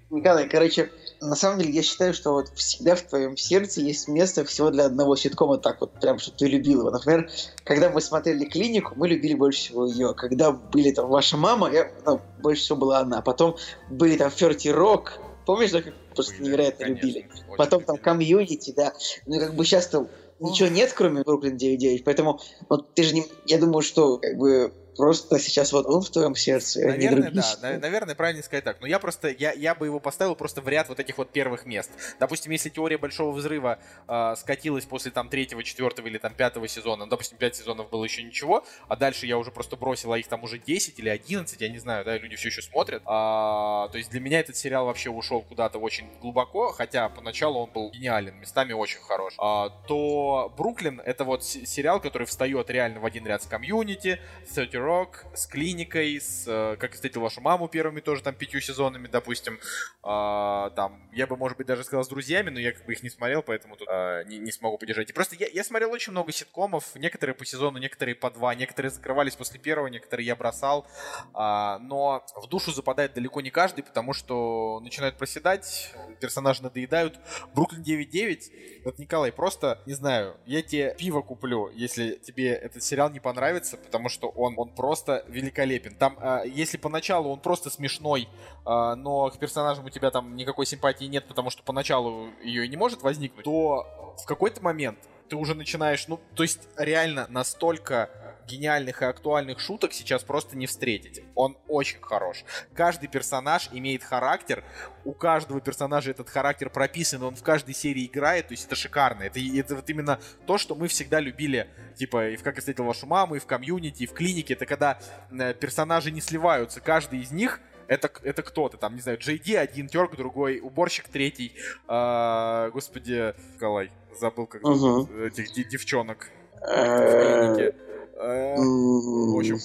Николай, короче, на самом деле я считаю, что вот всегда в твоем сердце есть место всего для одного ситкома так вот, прям, что ты любил его. Например, когда мы смотрели «Клинику», мы любили больше всего ее. Когда были там «Ваша мама», я, ну, больше всего была она. Потом были там «Ферти Рок», Помнишь, да, как просто были, невероятно конечно, любили? Потом там комьюнити, да. Ну, как бы сейчас-то ничего нет, кроме Бруклин 9.9, поэтому вот ты же не... Я думаю, что как бы просто сейчас вот он в твоем сердце, наверное, да, наверное, правильно сказать так. Но я просто, я, я бы его поставил просто в ряд вот этих вот первых мест. Допустим, если теория Большого Взрыва э, скатилась после там третьего, четвертого или там пятого сезона, ну, допустим, пять сезонов было еще ничего, а дальше я уже просто бросил, а их там уже 10 или 11, я не знаю, да, люди все еще смотрят. А, то есть для меня этот сериал вообще ушел куда-то очень глубоко, хотя поначалу он был гениален, местами очень хорош. А, то Бруклин это вот сериал, который встает реально в один ряд с комьюнити, 30 Рок, с клиникой, с э, Как встретил вашу маму первыми тоже там пятью сезонами, допустим. А, там, я бы, может быть, даже сказал с друзьями, но я как бы их не смотрел, поэтому тут а, не, не смогу поддержать. И просто я, я смотрел очень много ситкомов, некоторые по сезону, некоторые по два, некоторые закрывались после первого, некоторые я бросал. А, но в душу западает далеко не каждый, потому что начинают проседать, персонажи надоедают. Бруклин 9.9, вот, Николай, просто, не знаю, я тебе пиво куплю, если тебе этот сериал не понравится, потому что он, он просто великолепен. Там, э, если поначалу он просто смешной, э, но к персонажам у тебя там никакой симпатии нет, потому что поначалу ее и не может возникнуть, то в какой-то момент ты уже начинаешь, ну, то есть реально настолько гениальных и актуальных шуток сейчас просто не встретите. Он очень хорош. Каждый персонаж имеет характер, у каждого персонажа этот характер прописан, он в каждой серии играет, то есть это шикарно. Это, это вот именно то, что мы всегда любили, типа, и в «Как я встретил вашу маму», и в «Комьюнити», и в «Клинике», это когда э, персонажи не сливаются, каждый из них это, это кто-то, там, не знаю, Джей один, Терк другой, уборщик третий, э, господи, Николай, забыл как uh-huh. этих девчонок в клинике. Э, в общем,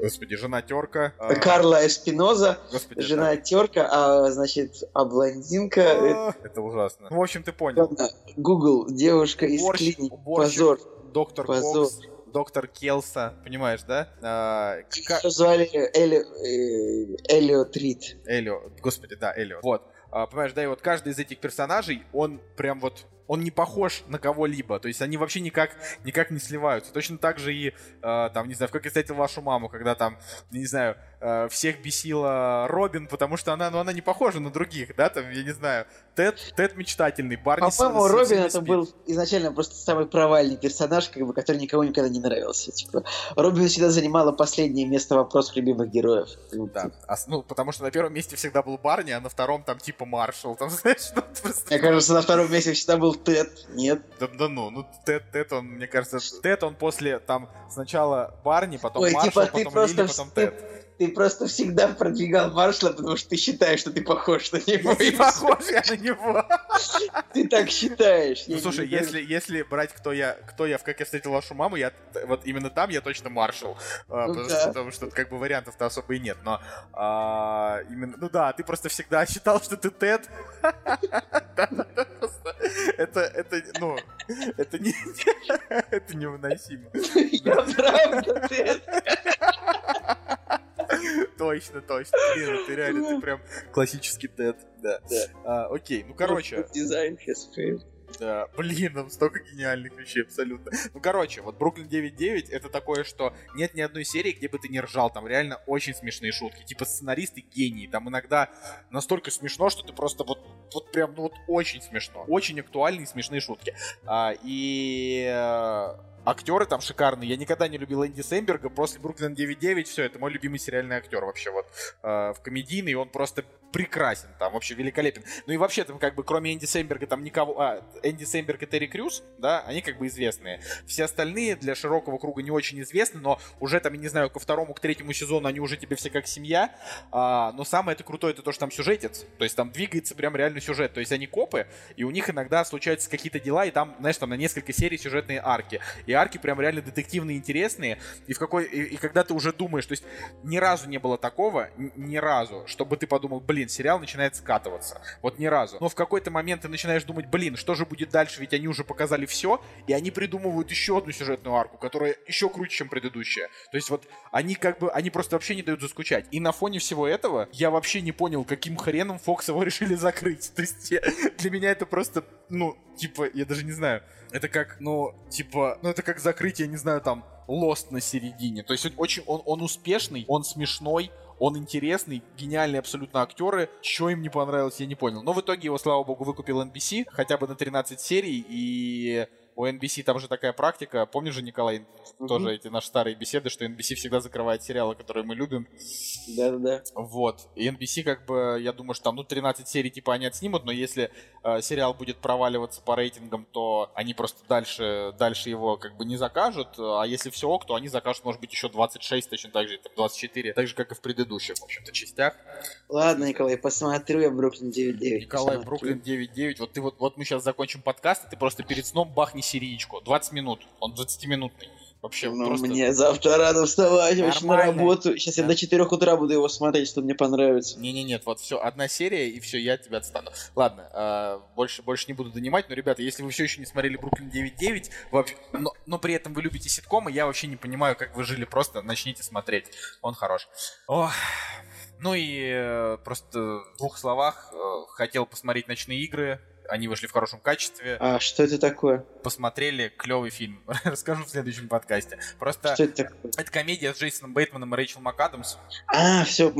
Господи, жена терка. А, Карла Эспиноза. Господи, жена да. терка, а значит, а блондинка. А, это ужасно. Ну, в общем, ты понял. Google, девушка из уборщик, клиники. Позор. Доктор Позор. Кокс доктор Келса, понимаешь, да? А, как... звали Элио, э, Элио Трит. Элио, господи, да, Элио. Вот. А, понимаешь, да, и вот каждый из этих персонажей, он прям вот он не похож на кого-либо. То есть они вообще никак, никак не сливаются. Точно так же и, э, там, не знаю, в «Как я встретил вашу маму», когда там, не знаю, э, всех бесила Робин, потому что она, ну, она не похожа на других, да, там, я не знаю, Тед, Тед мечтательный, Барни По-моему, Робин это был изначально просто самый провальный персонаж, как бы, который никому никогда не нравился. Типа, Робин всегда занимала последнее место вопрос любимых героев. Да, а, ну, потому что на первом месте всегда был Барни, а на втором там типа Маршал, там, знаешь, ну, просто... Мне кажется, на втором месте всегда был Тед, нет? Да, да ну, ну, Тед, Тед, он, мне кажется, Тед, он после, там, сначала Барни, потом Ой, Маршал, типа, потом Лили, потом Тед ты просто всегда продвигал Маршала, потому что ты считаешь, что ты похож на него. Не похож я на него. Ты так считаешь. Ну, слушай, если, если брать, кто я, кто я в «Как я встретил вашу маму», я вот именно там я точно Маршал. А, ну, потому, да. что, потому что как бы вариантов-то особо и нет. Но а, именно, ну да, ты просто всегда считал, что ты Тед. Это, это, ну, это не, это невыносимо. Я правда Тед. Точно, точно. Блин, ты реально, ты прям классический Тед. Да. А, окей, ну короче. Дизайн failed. Да, блин, там столько гениальных вещей абсолютно. Ну, короче, вот Бруклин 9.9 это такое, что нет ни одной серии, где бы ты не ржал. Там реально очень смешные шутки. Типа сценаристы гении. Там иногда настолько смешно, что ты просто вот, вот прям, ну вот очень смешно. Очень актуальные смешные шутки. А, и э, актеры там шикарные. Я никогда не любил Энди Сэмберга. После Бруклин 9.9 все, это мой любимый сериальный актер вообще вот э, в комедийный. Он просто прекрасен там, вообще великолепен. Ну и вообще там как бы кроме Энди Сэмберга там никого... А, Энди Сэмберг и Терри Крюс, да, они как бы известные. Все остальные для широкого круга не очень известны, но уже там, я не знаю, ко второму, к третьему сезону они уже тебе все как семья. А, но самое это крутое, это то, что там сюжетец. То есть там двигается прям реально сюжет. То есть они копы, и у них иногда случаются какие-то дела, и там, знаешь, там на несколько серий сюжетные арки. И арки прям реально детективные, интересные. И в какой... И, и когда ты уже думаешь, то есть ни разу не было такого, ни разу, чтобы ты подумал, блин, сериал начинает скатываться. Вот ни разу. Но в какой-то момент ты начинаешь думать, блин, что же будет дальше, ведь они уже показали все, и они придумывают еще одну сюжетную арку, которая еще круче, чем предыдущая. То есть вот они как бы, они просто вообще не дают заскучать. И на фоне всего этого я вообще не понял, каким хреном Фокс его решили закрыть. То есть я, для меня это просто, ну, типа, я даже не знаю. Это как, ну, типа, ну это как закрытие, не знаю, там, Лост на середине. То есть очень, он, он успешный, он смешной, он интересный, гениальные абсолютно актеры. Что им не понравилось, я не понял. Но в итоге его, слава богу, выкупил NBC, хотя бы на 13 серий, и у NBC там же такая практика. Помнишь же, Николай, mm-hmm. тоже эти наши старые беседы, что NBC всегда закрывает сериалы, которые мы любим. Да-да-да. Вот. И NBC, как бы, я думаю, что там, ну, 13 серий, типа, они отснимут, но если э, сериал будет проваливаться по рейтингам, то они просто дальше, дальше его, как бы, не закажут. А если все ок, то они закажут, может быть, еще 26, точно так же, 24, так же, как и в предыдущих, в общем-то, частях. Ладно, Николай, посмотрю я Бруклин 9.9. Николай, Бруклин 9.9. Вот ты вот, вот мы сейчас закончим подкаст, и ты просто перед сном бахни сериечку. 20 минут. Он 20-минутный. Вообще, ну, просто... мне завтра рано вставать, очень на работу. Сейчас да. я до 4 утра буду его смотреть, что мне понравится. Не-не, нет, вот все, одна серия, и все, я от тебя отстану. Ладно, э, больше, больше не буду донимать, но, ребята, если вы все еще не смотрели Бруклин 9.9, вообще, но, но при этом вы любите ситкомы, я вообще не понимаю, как вы жили, просто начните смотреть. Он хорош. Ох. Ну и э, просто в двух словах э, хотел посмотреть ночные игры, они вышли в хорошем качестве. А что это такое? Посмотрели клевый фильм. Расскажу в следующем подкасте. Просто что это такое? Это комедия с Джейсоном Бейтманом и Рэйчел МакАдамс. А, все.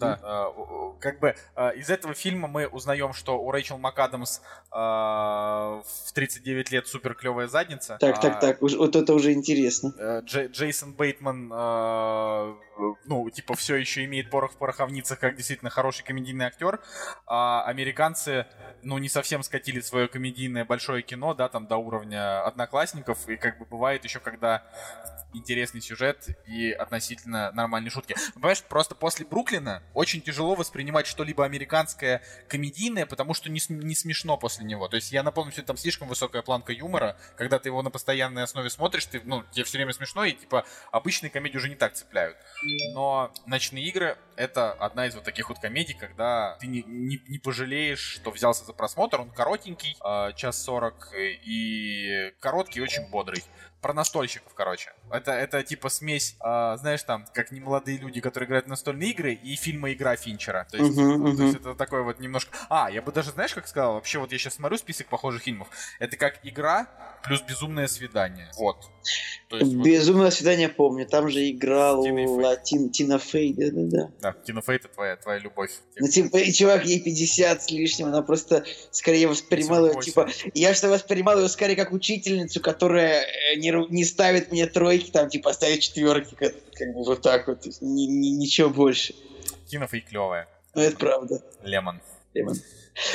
Да. А, как бы а, из этого фильма мы узнаем, что у Рэйчел МакАдамс а, в 39 лет супер клевая задница. Так, так, так. Вот это уже интересно. Э, Джейсон Бейтман ну, типа, все еще имеет порох в пороховницах, как действительно хороший комедийный актер, а американцы, ну, не совсем скатили свое комедийное большое кино, да, там, до уровня одноклассников, и как бы бывает еще, когда интересный сюжет и относительно нормальные шутки. Понимаешь, просто после Бруклина очень тяжело воспринимать что-либо американское комедийное, потому что не, не смешно после него. То есть я напомню, что там слишком высокая планка юмора, когда ты его на постоянной основе смотришь, ты, ну, тебе все время смешно, и типа обычные комедии уже не так цепляют. Но «Ночные игры» — это одна из вот таких вот комедий, когда ты не, не, не пожалеешь, что взялся за просмотр. Он коротенький, э, час сорок, и короткий, очень бодрый про настольщиков, короче. Это, это типа смесь, э, знаешь, там, как немолодые люди, которые играют в настольные игры, и фильма «Игра» Финчера. То есть, Мгм, то мгм. есть это такой вот немножко... А, я бы даже, знаешь, как сказал, вообще вот я сейчас смотрю список похожих фильмов. Это как «Игра» плюс «Безумное свидание». Вот. То есть, вот, Безумное свидание помню. Там же играл. Латин, Тина Фей, да-да-да. да, Тина Фей это твоя, твоя любовь. Ну, типа, чувак, ей 50 с лишним, она просто скорее воспринимала ее, 48. типа, я что воспринимал ее скорее как учительницу, которая э, не, не ставит мне тройки, там, типа, ставит четверки, как, как бы вот так вот, ни- ни- ничего больше. Тина Фей клевая. Ну, это правда. Лемон. Лемон.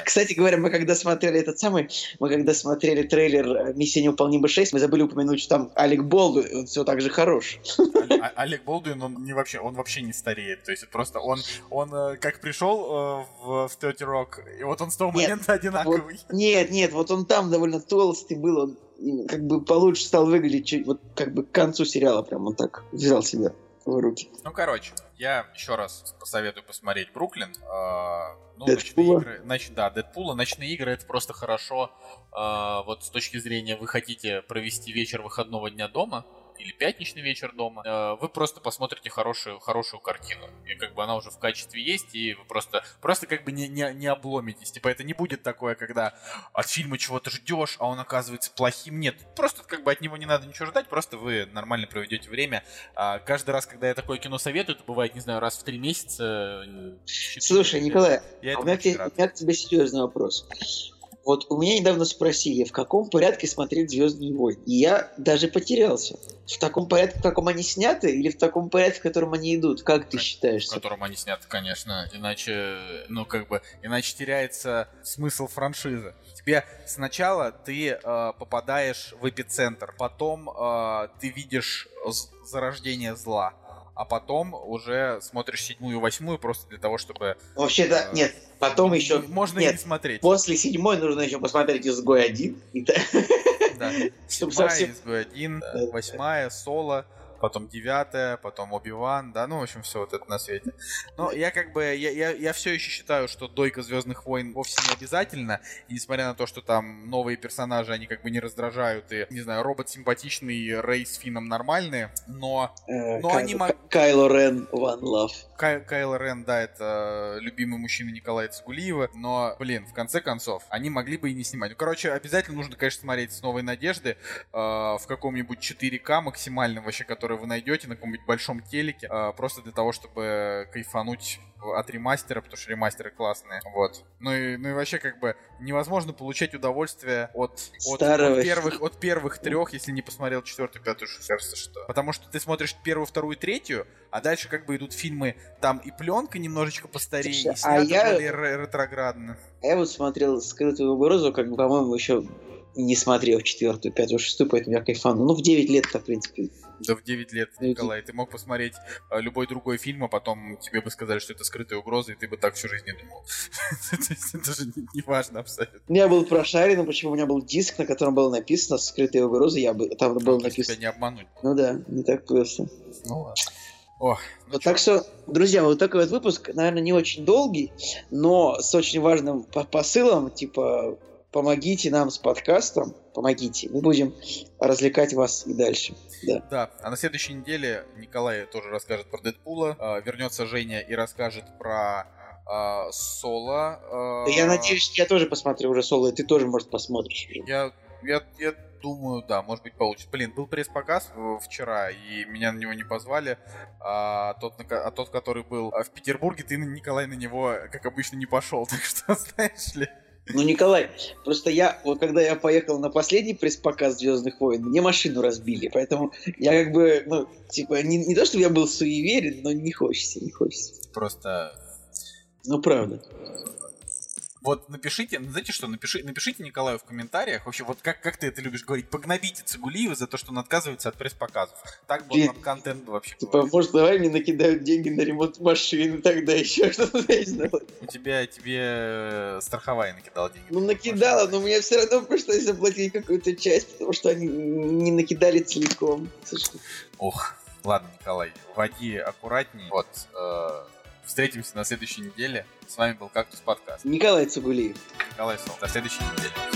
Кстати говоря, мы когда смотрели этот самый, мы когда смотрели трейлер э, «Миссия невыполнима 6», мы забыли упомянуть, что там Алек Болду, он все так же хорош. А- а- Олег Болдуин, он не вообще, он вообще не стареет. То есть просто он, он э, как пришел э, в, в 30 Rock, и вот он с того Нет, момента одинаковый. Нет, нет, вот он там довольно толстый был, он как бы получше стал выглядеть, вот как бы к концу сериала прям он так взял себя в руки. Ну, короче, я еще раз посоветую посмотреть Бруклин. Э, ну, ночные Дэдпула? игры, нач- да, Дэдпула. Ночные игры это просто хорошо. э, вот с точки зрения вы хотите провести вечер выходного дня дома или пятничный вечер дома, э, вы просто посмотрите хорошую, хорошую картину. И как бы она уже в качестве есть, и вы просто, просто как бы не, не, не обломитесь. Типа это не будет такое, когда от фильма чего-то ждешь, а он оказывается плохим. Нет, просто как бы от него не надо ничего ждать, просто вы нормально проведете время. А каждый раз, когда я такое кино советую, это бывает, не знаю, раз в три месяца. э. Слушай, Николай, я а у меня, к у меня к тебе серьезный вопрос. Вот у меня недавно спросили, в каком порядке смотреть Звездные войны. И я даже потерялся. В таком порядке, в каком они сняты, или в таком порядке, в котором они идут? Как ты считаешь? в котором они сняты, конечно. Иначе, ну, как бы, иначе теряется смысл франшизы. Тебе сначала ты э, попадаешь в эпицентр, потом э, ты видишь зарождение зла, а потом уже смотришь седьмую и восьмую просто для того, чтобы... Вообще-то, э, нет, потом еще... Можно Нет, не смотреть. после седьмой нужно еще посмотреть «Изгой один». Да. Седьмая, изгой один, Да. восьмая, соло, потом девятая, потом Оби-Ван, да, ну, в общем, все вот это на свете. Но я как бы, я, я, я все еще считаю, что дойка Звездных войн вовсе не обязательно, и несмотря на то, что там новые персонажи, они как бы не раздражают, и, не знаю, робот симпатичный, Рей с Финном нормальные, но э, Но Кай- они мог- Кайло Рен, One Love. Кай, Кайло Рен, да, это любимый мужчина Николая Цигулиева, но, блин, в конце концов, они могли бы и не снимать. Ну, короче, обязательно нужно, конечно, смотреть с новой надежды э, в каком-нибудь 4К максимальном вообще, который вы найдете на каком-нибудь большом телеке, э, просто для того, чтобы кайфануть от ремастера, потому что ремастеры классные. Вот. Ну и, ну и вообще, как бы, невозможно получать удовольствие от, от, от первых, от первых трех, если не посмотрел четвертую, пятую, шестую, что. Потому что ты смотришь первую, вторую, третью, а дальше как бы идут фильмы, там и пленка немножечко постарее, Слушай, и а я- ретроградно. А Я вот смотрел «Скрытую угрозу», как бы, по-моему, еще не смотрел четвертую, пятую, шестую, поэтому я кайфанул. Ну, в 9 лет-то, в принципе. Да в 9 лет, Николай, ты мог посмотреть э, любой другой фильм, а потом тебе бы сказали, что это скрытая угроза, и ты бы так всю жизнь не думал. Это же не- важно абсолютно. Я был прошарен, почему у меня был диск, на котором было написано «Скрытая угроза», я бы, там было То есть Тебя написано. не обмануть. Ну да, не так просто. Ну ладно. Ох, ну Вот так что, друзья, вот такой вот выпуск, наверное, не очень долгий, но с очень важным по- посылом, типа, помогите нам с подкастом, помогите, мы будем развлекать вас и дальше. Да. Да, а на следующей неделе Николай тоже расскажет про Дэдпула, э, вернется Женя и расскажет про э, Соло. э, Я надеюсь, я тоже посмотрю уже соло, и ты тоже, может, посмотришь уже. Я, я, я думаю, да, может быть получится. Блин, был пресс-показ вчера, и меня на него не позвали. А тот, а тот который был в Петербурге, ты, Николай, на него, как обычно, не пошел. Так что, знаешь ли... Ну, Николай, просто я, вот когда я поехал на последний пресс-показ Звездных войн, мне машину разбили, поэтому я как бы, ну, типа, не, не то, чтобы я был суеверен, но не хочется, не хочется. Просто Ну, правда. Вот напишите, ну, знаете что, напиши, напишите Николаю в комментариях, вообще, вот как, как ты это любишь говорить, погнобите Цигулиева за то, что он отказывается от пресс-показов. Так бы нам контент вообще Типа, может, давай мне накидают деньги на ремонт машины, тогда еще что-то. У тебя, тебе э, страховая накидала деньги. Ну, накидала, но мне все равно пришлось заплатить какую-то часть, потому что они не накидали целиком. Ох, ладно, Николай, води аккуратней. Вот, э, встретимся на следующей неделе. С вами был Кактус Подкаст. Николай Цугулиев. Николай Сол. До следующей недели.